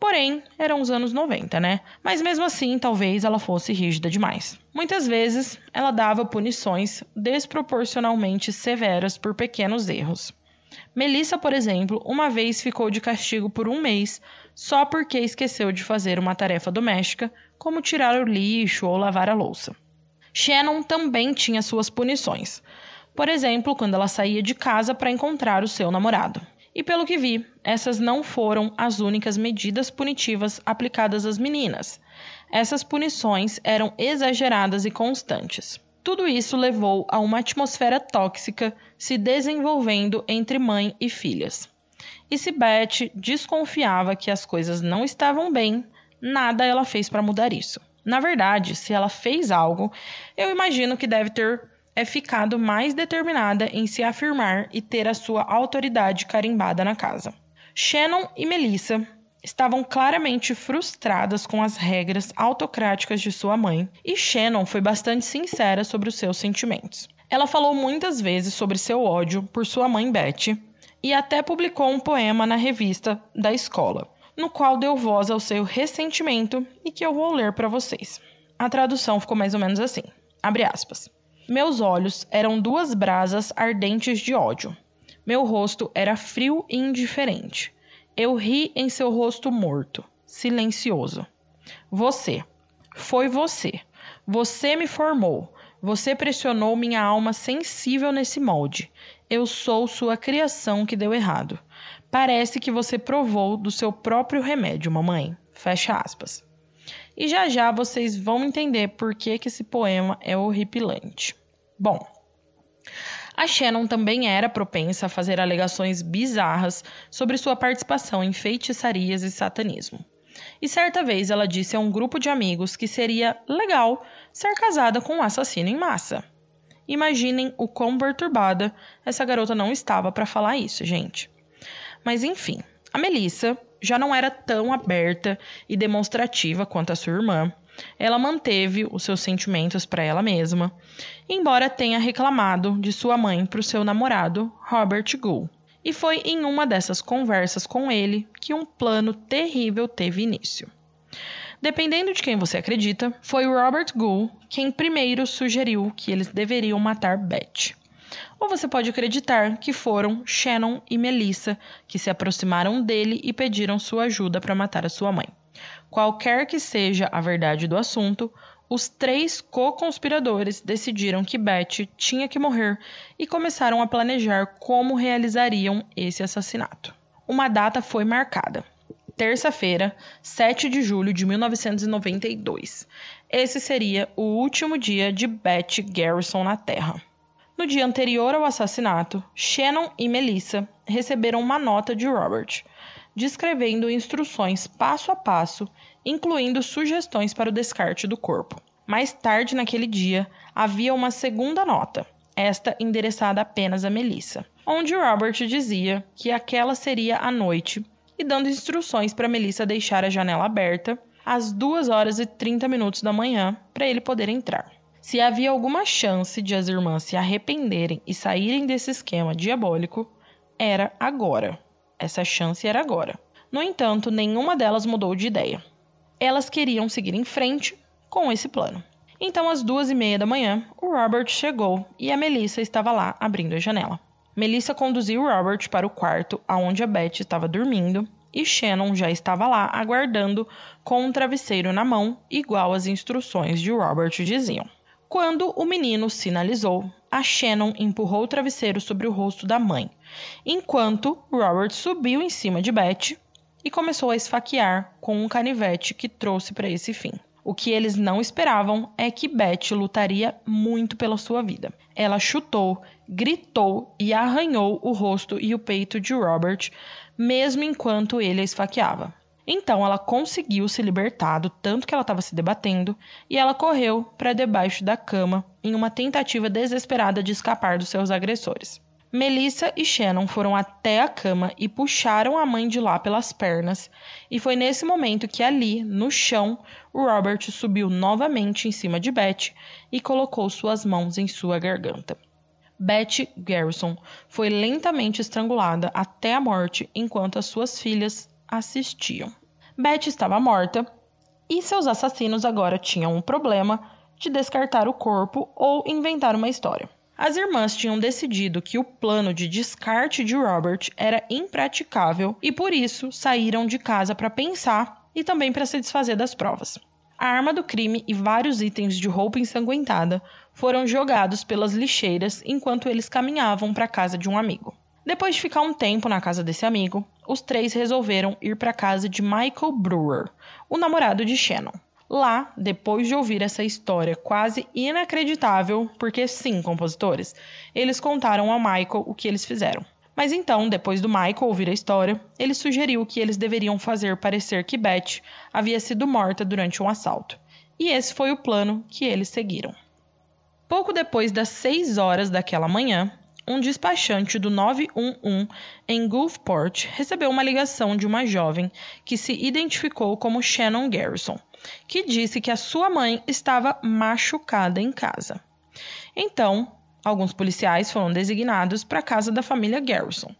Porém, eram os anos 90, né? Mas mesmo assim, talvez ela fosse rígida demais. Muitas vezes, ela dava punições desproporcionalmente severas por pequenos erros. Melissa, por exemplo, uma vez ficou de castigo por um mês só porque esqueceu de fazer uma tarefa doméstica, como tirar o lixo ou lavar a louça. Shannon também tinha suas punições. Por exemplo, quando ela saía de casa para encontrar o seu namorado. E pelo que vi, essas não foram as únicas medidas punitivas aplicadas às meninas. Essas punições eram exageradas e constantes. Tudo isso levou a uma atmosfera tóxica se desenvolvendo entre mãe e filhas. E se Beth desconfiava que as coisas não estavam bem, nada ela fez para mudar isso. Na verdade, se ela fez algo, eu imagino que deve ter é ficado mais determinada em se afirmar e ter a sua autoridade carimbada na casa. Shannon e Melissa estavam claramente frustradas com as regras autocráticas de sua mãe, e Shannon foi bastante sincera sobre os seus sentimentos. Ela falou muitas vezes sobre seu ódio por sua mãe Betty e até publicou um poema na revista da escola, no qual deu voz ao seu ressentimento e que eu vou ler para vocês. A tradução ficou mais ou menos assim: abre aspas. Meus olhos eram duas brasas ardentes de ódio. Meu rosto era frio e indiferente. Eu ri em seu rosto morto, silencioso. Você. Foi você. Você me formou. Você pressionou minha alma sensível nesse molde. Eu sou sua criação que deu errado. Parece que você provou do seu próprio remédio, mamãe. Fecha aspas. E já já vocês vão entender por que, que esse poema é horripilante. Bom, a Shannon também era propensa a fazer alegações bizarras sobre sua participação em feitiçarias e satanismo. E certa vez ela disse a um grupo de amigos que seria legal ser casada com um assassino em massa. Imaginem o quão perturbada essa garota não estava para falar isso, gente. Mas enfim, a Melissa já não era tão aberta e demonstrativa quanto a sua irmã, ela manteve os seus sentimentos para ela mesma, embora tenha reclamado de sua mãe para o seu namorado, Robert Gould. E foi em uma dessas conversas com ele que um plano terrível teve início. Dependendo de quem você acredita, foi Robert Gould quem primeiro sugeriu que eles deveriam matar Beth. Ou você pode acreditar que foram Shannon e Melissa que se aproximaram dele e pediram sua ajuda para matar a sua mãe. Qualquer que seja a verdade do assunto, os três co-conspiradores decidiram que Beth tinha que morrer e começaram a planejar como realizariam esse assassinato. Uma data foi marcada. Terça-feira, 7 de julho de 1992. Esse seria o último dia de Beth Garrison na Terra. No dia anterior ao assassinato, Shannon e Melissa receberam uma nota de Robert, descrevendo instruções passo a passo, incluindo sugestões para o descarte do corpo. Mais tarde naquele dia, havia uma segunda nota, esta endereçada apenas a Melissa, onde Robert dizia que aquela seria a noite e dando instruções para Melissa deixar a janela aberta às 2 horas e 30 minutos da manhã para ele poder entrar. Se havia alguma chance de as irmãs se arrependerem e saírem desse esquema diabólico, era agora. Essa chance era agora. No entanto, nenhuma delas mudou de ideia. Elas queriam seguir em frente com esse plano. Então, às duas e meia da manhã, o Robert chegou e a Melissa estava lá abrindo a janela. Melissa conduziu Robert para o quarto onde a Beth estava dormindo e Shannon já estava lá aguardando com um travesseiro na mão, igual as instruções de Robert diziam. Quando o menino sinalizou, a Shannon empurrou o travesseiro sobre o rosto da mãe, enquanto Robert subiu em cima de Beth e começou a esfaquear com um canivete que trouxe para esse fim. O que eles não esperavam é que Beth lutaria muito pela sua vida. Ela chutou, gritou e arranhou o rosto e o peito de Robert, mesmo enquanto ele a esfaqueava. Então ela conseguiu se libertar do tanto que ela estava se debatendo e ela correu para debaixo da cama em uma tentativa desesperada de escapar dos seus agressores. Melissa e Shannon foram até a cama e puxaram a mãe de lá pelas pernas, e foi nesse momento que ali, no chão, Robert subiu novamente em cima de Beth e colocou suas mãos em sua garganta. Beth Garrison foi lentamente estrangulada até a morte enquanto as suas filhas assistiam. Beth estava morta e seus assassinos agora tinham um problema de descartar o corpo ou inventar uma história. As irmãs tinham decidido que o plano de descarte de Robert era impraticável e por isso saíram de casa para pensar e também para se desfazer das provas. A arma do crime e vários itens de roupa ensanguentada foram jogados pelas lixeiras enquanto eles caminhavam para a casa de um amigo. Depois de ficar um tempo na casa desse amigo, os três resolveram ir para a casa de Michael Brewer, o namorado de Shannon. Lá, depois de ouvir essa história quase inacreditável, porque sim, compositores, eles contaram a Michael o que eles fizeram. Mas então, depois do Michael ouvir a história, ele sugeriu que eles deveriam fazer parecer que Beth havia sido morta durante um assalto. E esse foi o plano que eles seguiram. Pouco depois das 6 horas daquela manhã, um despachante do 911 em Gulfport recebeu uma ligação de uma jovem que se identificou como Shannon Garrison, que disse que a sua mãe estava machucada em casa. Então, alguns policiais foram designados para a casa da família Garrison.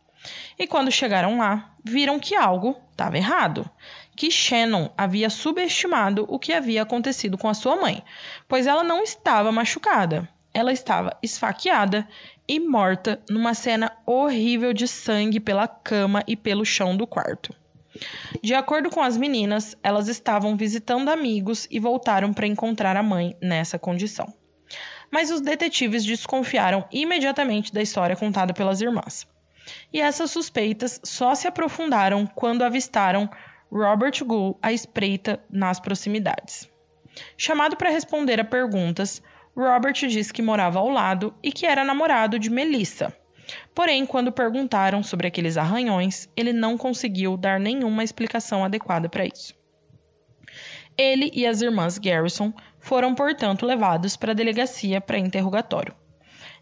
E quando chegaram lá, viram que algo estava errado, que Shannon havia subestimado o que havia acontecido com a sua mãe, pois ela não estava machucada, ela estava esfaqueada e morta numa cena horrível de sangue pela cama e pelo chão do quarto. De acordo com as meninas, elas estavam visitando amigos e voltaram para encontrar a mãe nessa condição. Mas os detetives desconfiaram imediatamente da história contada pelas irmãs. E essas suspeitas só se aprofundaram quando avistaram Robert Gould à espreita nas proximidades. Chamado para responder a perguntas, Robert disse que morava ao lado e que era namorado de Melissa. Porém, quando perguntaram sobre aqueles arranhões, ele não conseguiu dar nenhuma explicação adequada para isso. Ele e as irmãs Garrison foram, portanto, levados para a delegacia para interrogatório.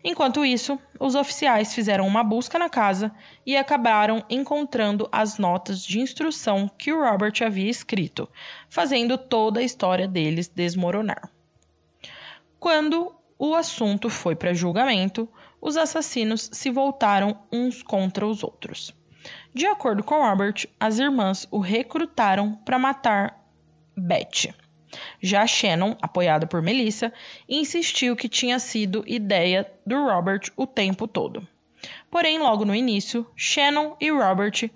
Enquanto isso, os oficiais fizeram uma busca na casa e acabaram encontrando as notas de instrução que o Robert havia escrito, fazendo toda a história deles desmoronar. Quando o assunto foi para julgamento, os assassinos se voltaram uns contra os outros. De acordo com Robert, as irmãs o recrutaram para matar Beth. Já Shannon, apoiada por Melissa, insistiu que tinha sido ideia do Robert o tempo todo. Porém, logo no início, Shannon e Robert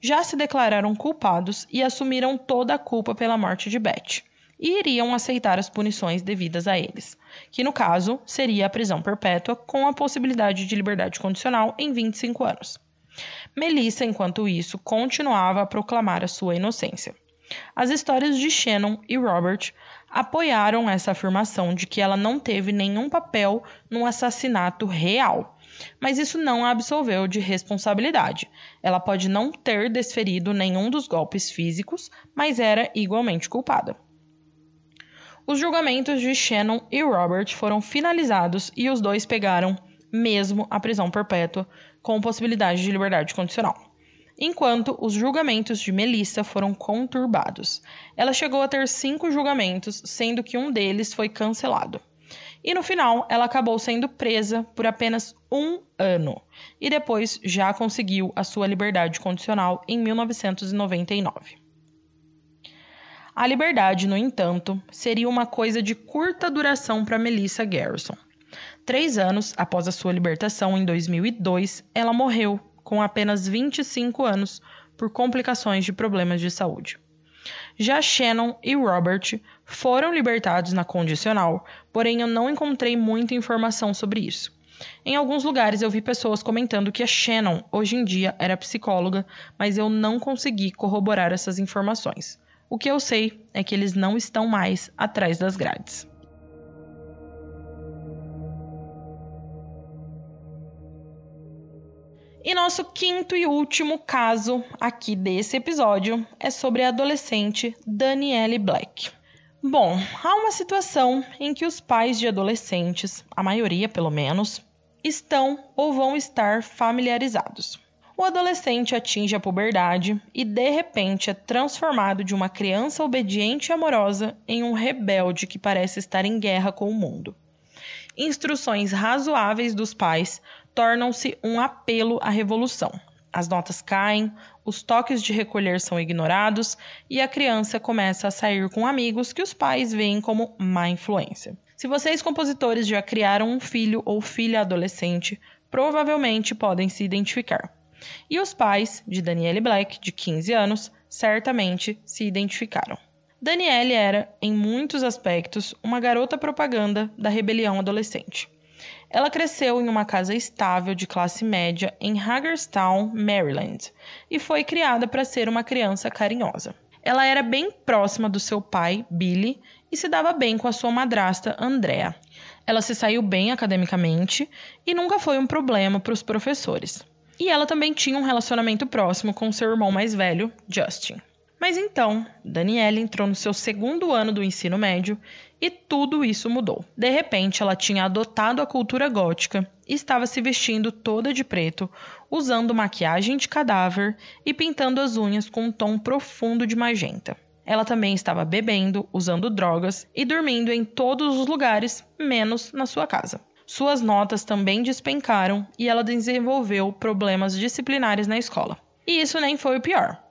já se declararam culpados e assumiram toda a culpa pela morte de Beth e iriam aceitar as punições devidas a eles, que no caso seria a prisão perpétua com a possibilidade de liberdade condicional em 25 anos. Melissa, enquanto isso, continuava a proclamar a sua inocência. As histórias de Shannon e Robert apoiaram essa afirmação de que ela não teve nenhum papel no assassinato real. Mas isso não a absolveu de responsabilidade. Ela pode não ter desferido nenhum dos golpes físicos, mas era igualmente culpada. Os julgamentos de Shannon e Robert foram finalizados e os dois pegaram mesmo a prisão perpétua, com possibilidade de liberdade condicional. Enquanto os julgamentos de Melissa foram conturbados. Ela chegou a ter cinco julgamentos, sendo que um deles foi cancelado. E no final, ela acabou sendo presa por apenas um ano e depois já conseguiu a sua liberdade condicional em 1999. A liberdade, no entanto, seria uma coisa de curta duração para Melissa Garrison. Três anos após a sua libertação, em 2002, ela morreu com apenas 25 anos por complicações de problemas de saúde. Já Shannon e Robert foram libertados na condicional, porém eu não encontrei muita informação sobre isso. Em alguns lugares eu vi pessoas comentando que a Shannon hoje em dia era psicóloga, mas eu não consegui corroborar essas informações. O que eu sei é que eles não estão mais atrás das grades. E nosso quinto e último caso aqui desse episódio é sobre a adolescente Danielle Black. Bom, há uma situação em que os pais de adolescentes, a maioria pelo menos, estão ou vão estar familiarizados o adolescente atinge a puberdade e de repente é transformado de uma criança obediente e amorosa em um rebelde que parece estar em guerra com o mundo. Instruções razoáveis dos pais tornam-se um apelo à revolução. As notas caem, os toques de recolher são ignorados e a criança começa a sair com amigos que os pais veem como má influência. Se vocês, compositores, já criaram um filho ou filha adolescente, provavelmente podem se identificar. E os pais de Danielle Black, de 15 anos, certamente se identificaram. Danielle era, em muitos aspectos, uma garota propaganda da rebelião adolescente. Ela cresceu em uma casa estável de classe média em Hagerstown, Maryland, e foi criada para ser uma criança carinhosa. Ela era bem próxima do seu pai, Billy, e se dava bem com a sua madrasta, Andrea. Ela se saiu bem academicamente e nunca foi um problema para os professores. E ela também tinha um relacionamento próximo com seu irmão mais velho, Justin. Mas então, Daniela entrou no seu segundo ano do ensino médio e tudo isso mudou. De repente, ela tinha adotado a cultura gótica e estava se vestindo toda de preto, usando maquiagem de cadáver e pintando as unhas com um tom profundo de magenta. Ela também estava bebendo, usando drogas e dormindo em todos os lugares, menos na sua casa. Suas notas também despencaram e ela desenvolveu problemas disciplinares na escola. E isso nem foi o pior.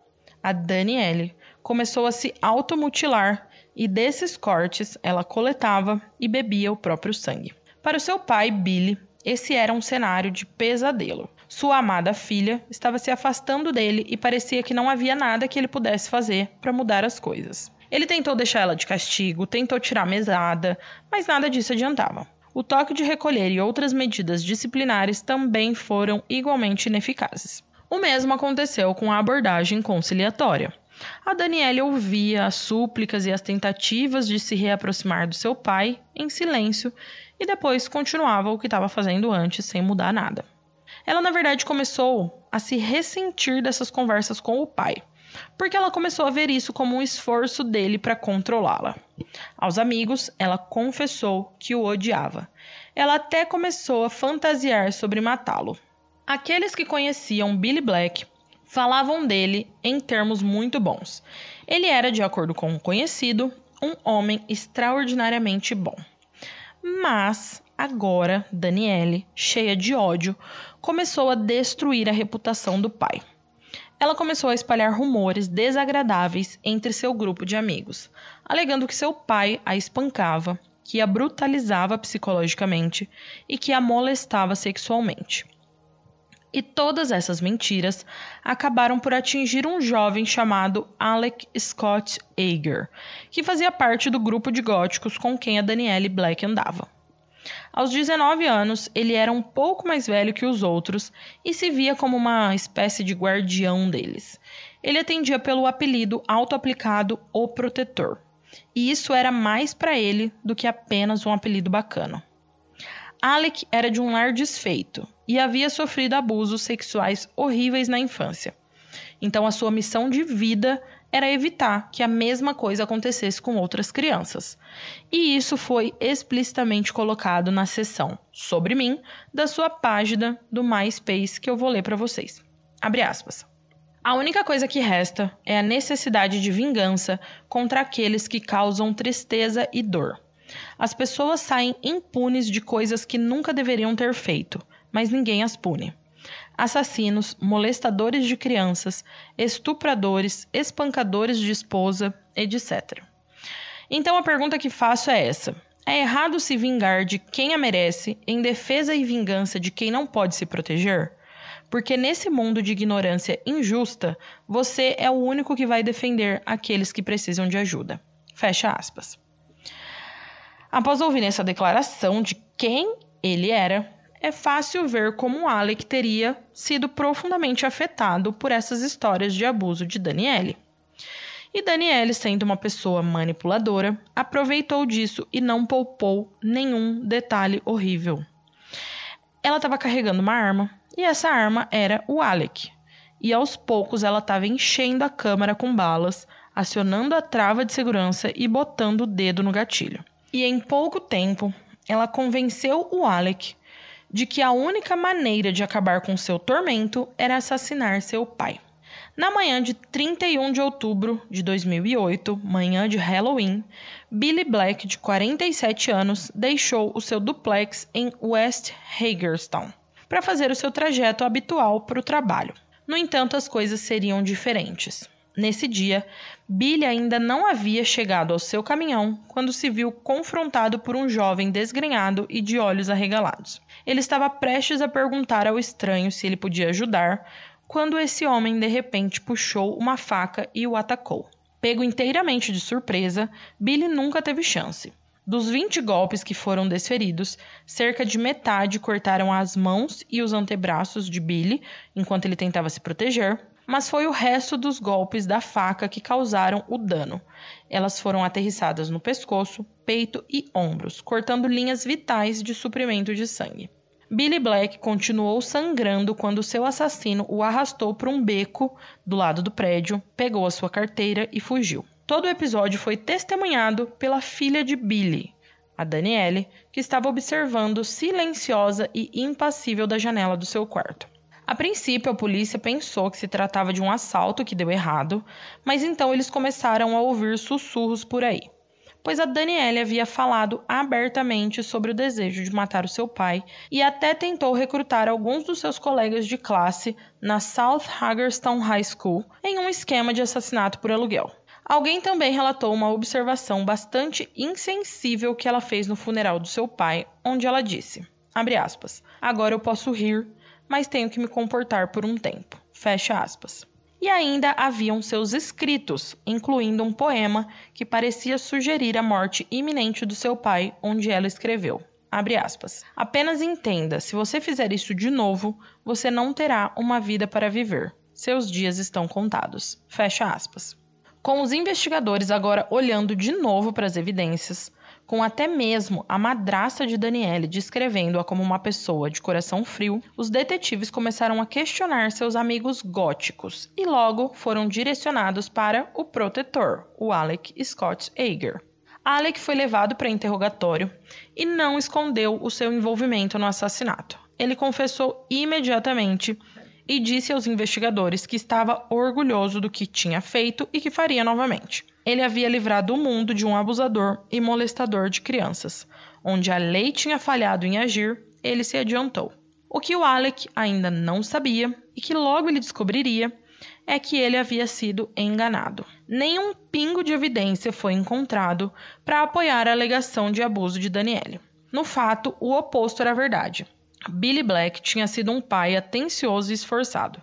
A Danielle começou a se automutilar e desses cortes ela coletava e bebia o próprio sangue. Para o seu pai, Billy, esse era um cenário de pesadelo. Sua amada filha estava se afastando dele e parecia que não havia nada que ele pudesse fazer para mudar as coisas. Ele tentou deixar ela de castigo, tentou tirar mesada, mas nada disso adiantava. O toque de recolher e outras medidas disciplinares também foram igualmente ineficazes. O mesmo aconteceu com a abordagem conciliatória. A Daniela ouvia as súplicas e as tentativas de se reaproximar do seu pai em silêncio e depois continuava o que estava fazendo antes sem mudar nada. Ela, na verdade, começou a se ressentir dessas conversas com o pai, porque ela começou a ver isso como um esforço dele para controlá-la. Aos amigos, ela confessou que o odiava. Ela até começou a fantasiar sobre matá-lo. Aqueles que conheciam Billy Black falavam dele em termos muito bons. Ele era, de acordo com o conhecido, um homem extraordinariamente bom. Mas agora, Daniele, cheia de ódio, começou a destruir a reputação do pai. Ela começou a espalhar rumores desagradáveis entre seu grupo de amigos, alegando que seu pai a espancava, que a brutalizava psicologicamente e que a molestava sexualmente. E todas essas mentiras acabaram por atingir um jovem chamado Alec Scott Ager, que fazia parte do grupo de góticos com quem a Danielle Black andava. Aos 19 anos, ele era um pouco mais velho que os outros e se via como uma espécie de guardião deles. Ele atendia pelo apelido auto-aplicado O Protetor, e isso era mais para ele do que apenas um apelido bacana. Alec era de um lar desfeito e havia sofrido abusos sexuais horríveis na infância. Então, a sua missão de vida era evitar que a mesma coisa acontecesse com outras crianças. E isso foi explicitamente colocado na seção Sobre mim da sua página do MySpace que eu vou ler para vocês. Abre aspas. A única coisa que resta é a necessidade de vingança contra aqueles que causam tristeza e dor. As pessoas saem impunes de coisas que nunca deveriam ter feito, mas ninguém as pune assassinos, molestadores de crianças, estupradores, espancadores de esposa, etc. Então a pergunta que faço é essa: é errado se vingar de quem a merece em defesa e vingança de quem não pode se proteger? Porque nesse mundo de ignorância injusta, você é o único que vai defender aqueles que precisam de ajuda. Fecha aspas. Após ouvir essa declaração de quem ele era, é fácil ver como Alec teria sido profundamente afetado por essas histórias de abuso de Daniele. E Daniele, sendo uma pessoa manipuladora, aproveitou disso e não poupou nenhum detalhe horrível. Ela estava carregando uma arma e essa arma era o Alec. E aos poucos ela estava enchendo a câmara com balas, acionando a trava de segurança e botando o dedo no gatilho. E em pouco tempo, ela convenceu o Alec de que a única maneira de acabar com seu tormento era assassinar seu pai. Na manhã de 31 de outubro de 2008, manhã de Halloween, Billy Black, de 47 anos, deixou o seu duplex em West Hagerstown para fazer o seu trajeto habitual para o trabalho. No entanto, as coisas seriam diferentes. Nesse dia, Billy ainda não havia chegado ao seu caminhão quando se viu confrontado por um jovem desgrenhado e de olhos arregalados. Ele estava prestes a perguntar ao estranho se ele podia ajudar, quando esse homem de repente puxou uma faca e o atacou. Pego inteiramente de surpresa, Billy nunca teve chance. Dos 20 golpes que foram desferidos, cerca de metade cortaram as mãos e os antebraços de Billy enquanto ele tentava se proteger, mas foi o resto dos golpes da faca que causaram o dano. Elas foram aterrissadas no pescoço, peito e ombros, cortando linhas vitais de suprimento de sangue. Billy Black continuou sangrando quando seu assassino o arrastou para um beco do lado do prédio, pegou a sua carteira e fugiu. Todo o episódio foi testemunhado pela filha de Billy, a Danielle, que estava observando silenciosa e impassível da janela do seu quarto. A princípio, a polícia pensou que se tratava de um assalto que deu errado, mas então eles começaram a ouvir sussurros por aí, pois a Danielle havia falado abertamente sobre o desejo de matar o seu pai e até tentou recrutar alguns dos seus colegas de classe na South Hagerstown High School em um esquema de assassinato por aluguel. Alguém também relatou uma observação bastante insensível que ela fez no funeral do seu pai, onde ela disse: aspas, Agora eu posso rir mas tenho que me comportar por um tempo. Fecha aspas. E ainda haviam seus escritos, incluindo um poema que parecia sugerir a morte iminente do seu pai, onde ela escreveu. Abre aspas. Apenas entenda, se você fizer isso de novo, você não terá uma vida para viver. Seus dias estão contados. Fecha aspas. Com os investigadores agora olhando de novo para as evidências, com até mesmo a madrasta de Daniele descrevendo-a como uma pessoa de coração frio, os detetives começaram a questionar seus amigos góticos e logo foram direcionados para o protetor, o Alec Scott Ager. Alec foi levado para interrogatório e não escondeu o seu envolvimento no assassinato. Ele confessou imediatamente e disse aos investigadores que estava orgulhoso do que tinha feito e que faria novamente. Ele havia livrado o mundo de um abusador e molestador de crianças. Onde a lei tinha falhado em agir, ele se adiantou. O que o Alec ainda não sabia e que logo ele descobriria é que ele havia sido enganado. Nenhum pingo de evidência foi encontrado para apoiar a alegação de abuso de Daniele. No fato, o oposto era verdade. Billy Black tinha sido um pai atencioso e esforçado.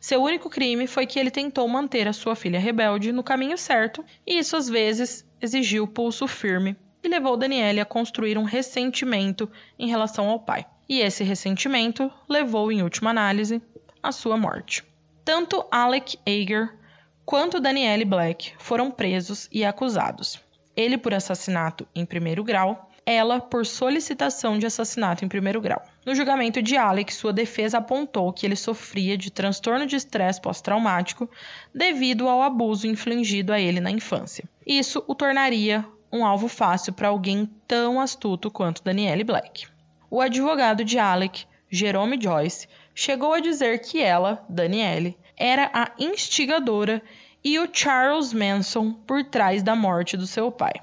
Seu único crime foi que ele tentou manter a sua filha rebelde no caminho certo, e isso às vezes exigiu pulso firme e levou Danielle a construir um ressentimento em relação ao pai. E esse ressentimento levou, em última análise, à sua morte. Tanto Alec Ager quanto Danielle Black foram presos e acusados. Ele por assassinato em primeiro grau ela por solicitação de assassinato em primeiro grau. No julgamento de Alec, sua defesa apontou que ele sofria de transtorno de estresse pós-traumático devido ao abuso infligido a ele na infância. Isso o tornaria um alvo fácil para alguém tão astuto quanto Danielle Black. O advogado de Alec, Jerome Joyce, chegou a dizer que ela, Danielle, era a instigadora e o Charles Manson por trás da morte do seu pai.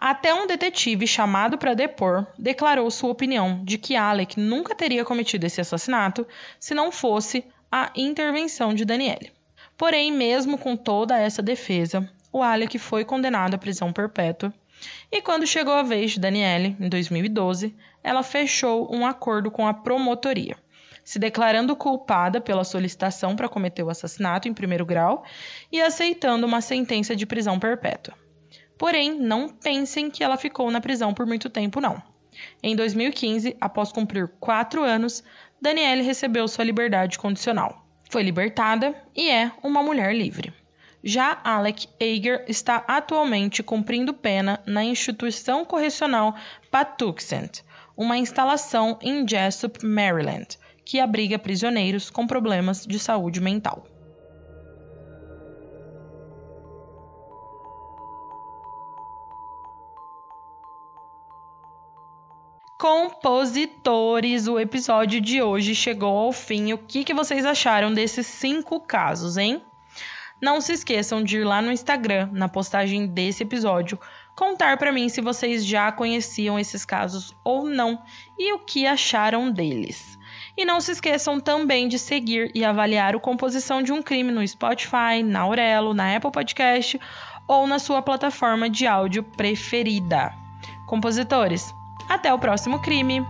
Até um detetive chamado para depor declarou sua opinião de que Alec nunca teria cometido esse assassinato se não fosse a intervenção de Daniele. Porém, mesmo com toda essa defesa, o Alec foi condenado à prisão perpétua. E quando chegou a vez de Daniele, em 2012, ela fechou um acordo com a promotoria, se declarando culpada pela solicitação para cometer o assassinato em primeiro grau e aceitando uma sentença de prisão perpétua. Porém, não pensem que ela ficou na prisão por muito tempo, não. Em 2015, após cumprir quatro anos, Danielle recebeu sua liberdade condicional. Foi libertada e é uma mulher livre. Já Alec Ager está atualmente cumprindo pena na instituição correcional Patuxent, uma instalação em Jessup, Maryland, que abriga prisioneiros com problemas de saúde mental. Compositores, o episódio de hoje chegou ao fim. O que, que vocês acharam desses cinco casos, hein? Não se esqueçam de ir lá no Instagram, na postagem desse episódio, contar para mim se vocês já conheciam esses casos ou não e o que acharam deles. E não se esqueçam também de seguir e avaliar o Composição de um Crime no Spotify, na Aurelo, na Apple Podcast ou na sua plataforma de áudio preferida. Compositores, até o próximo crime!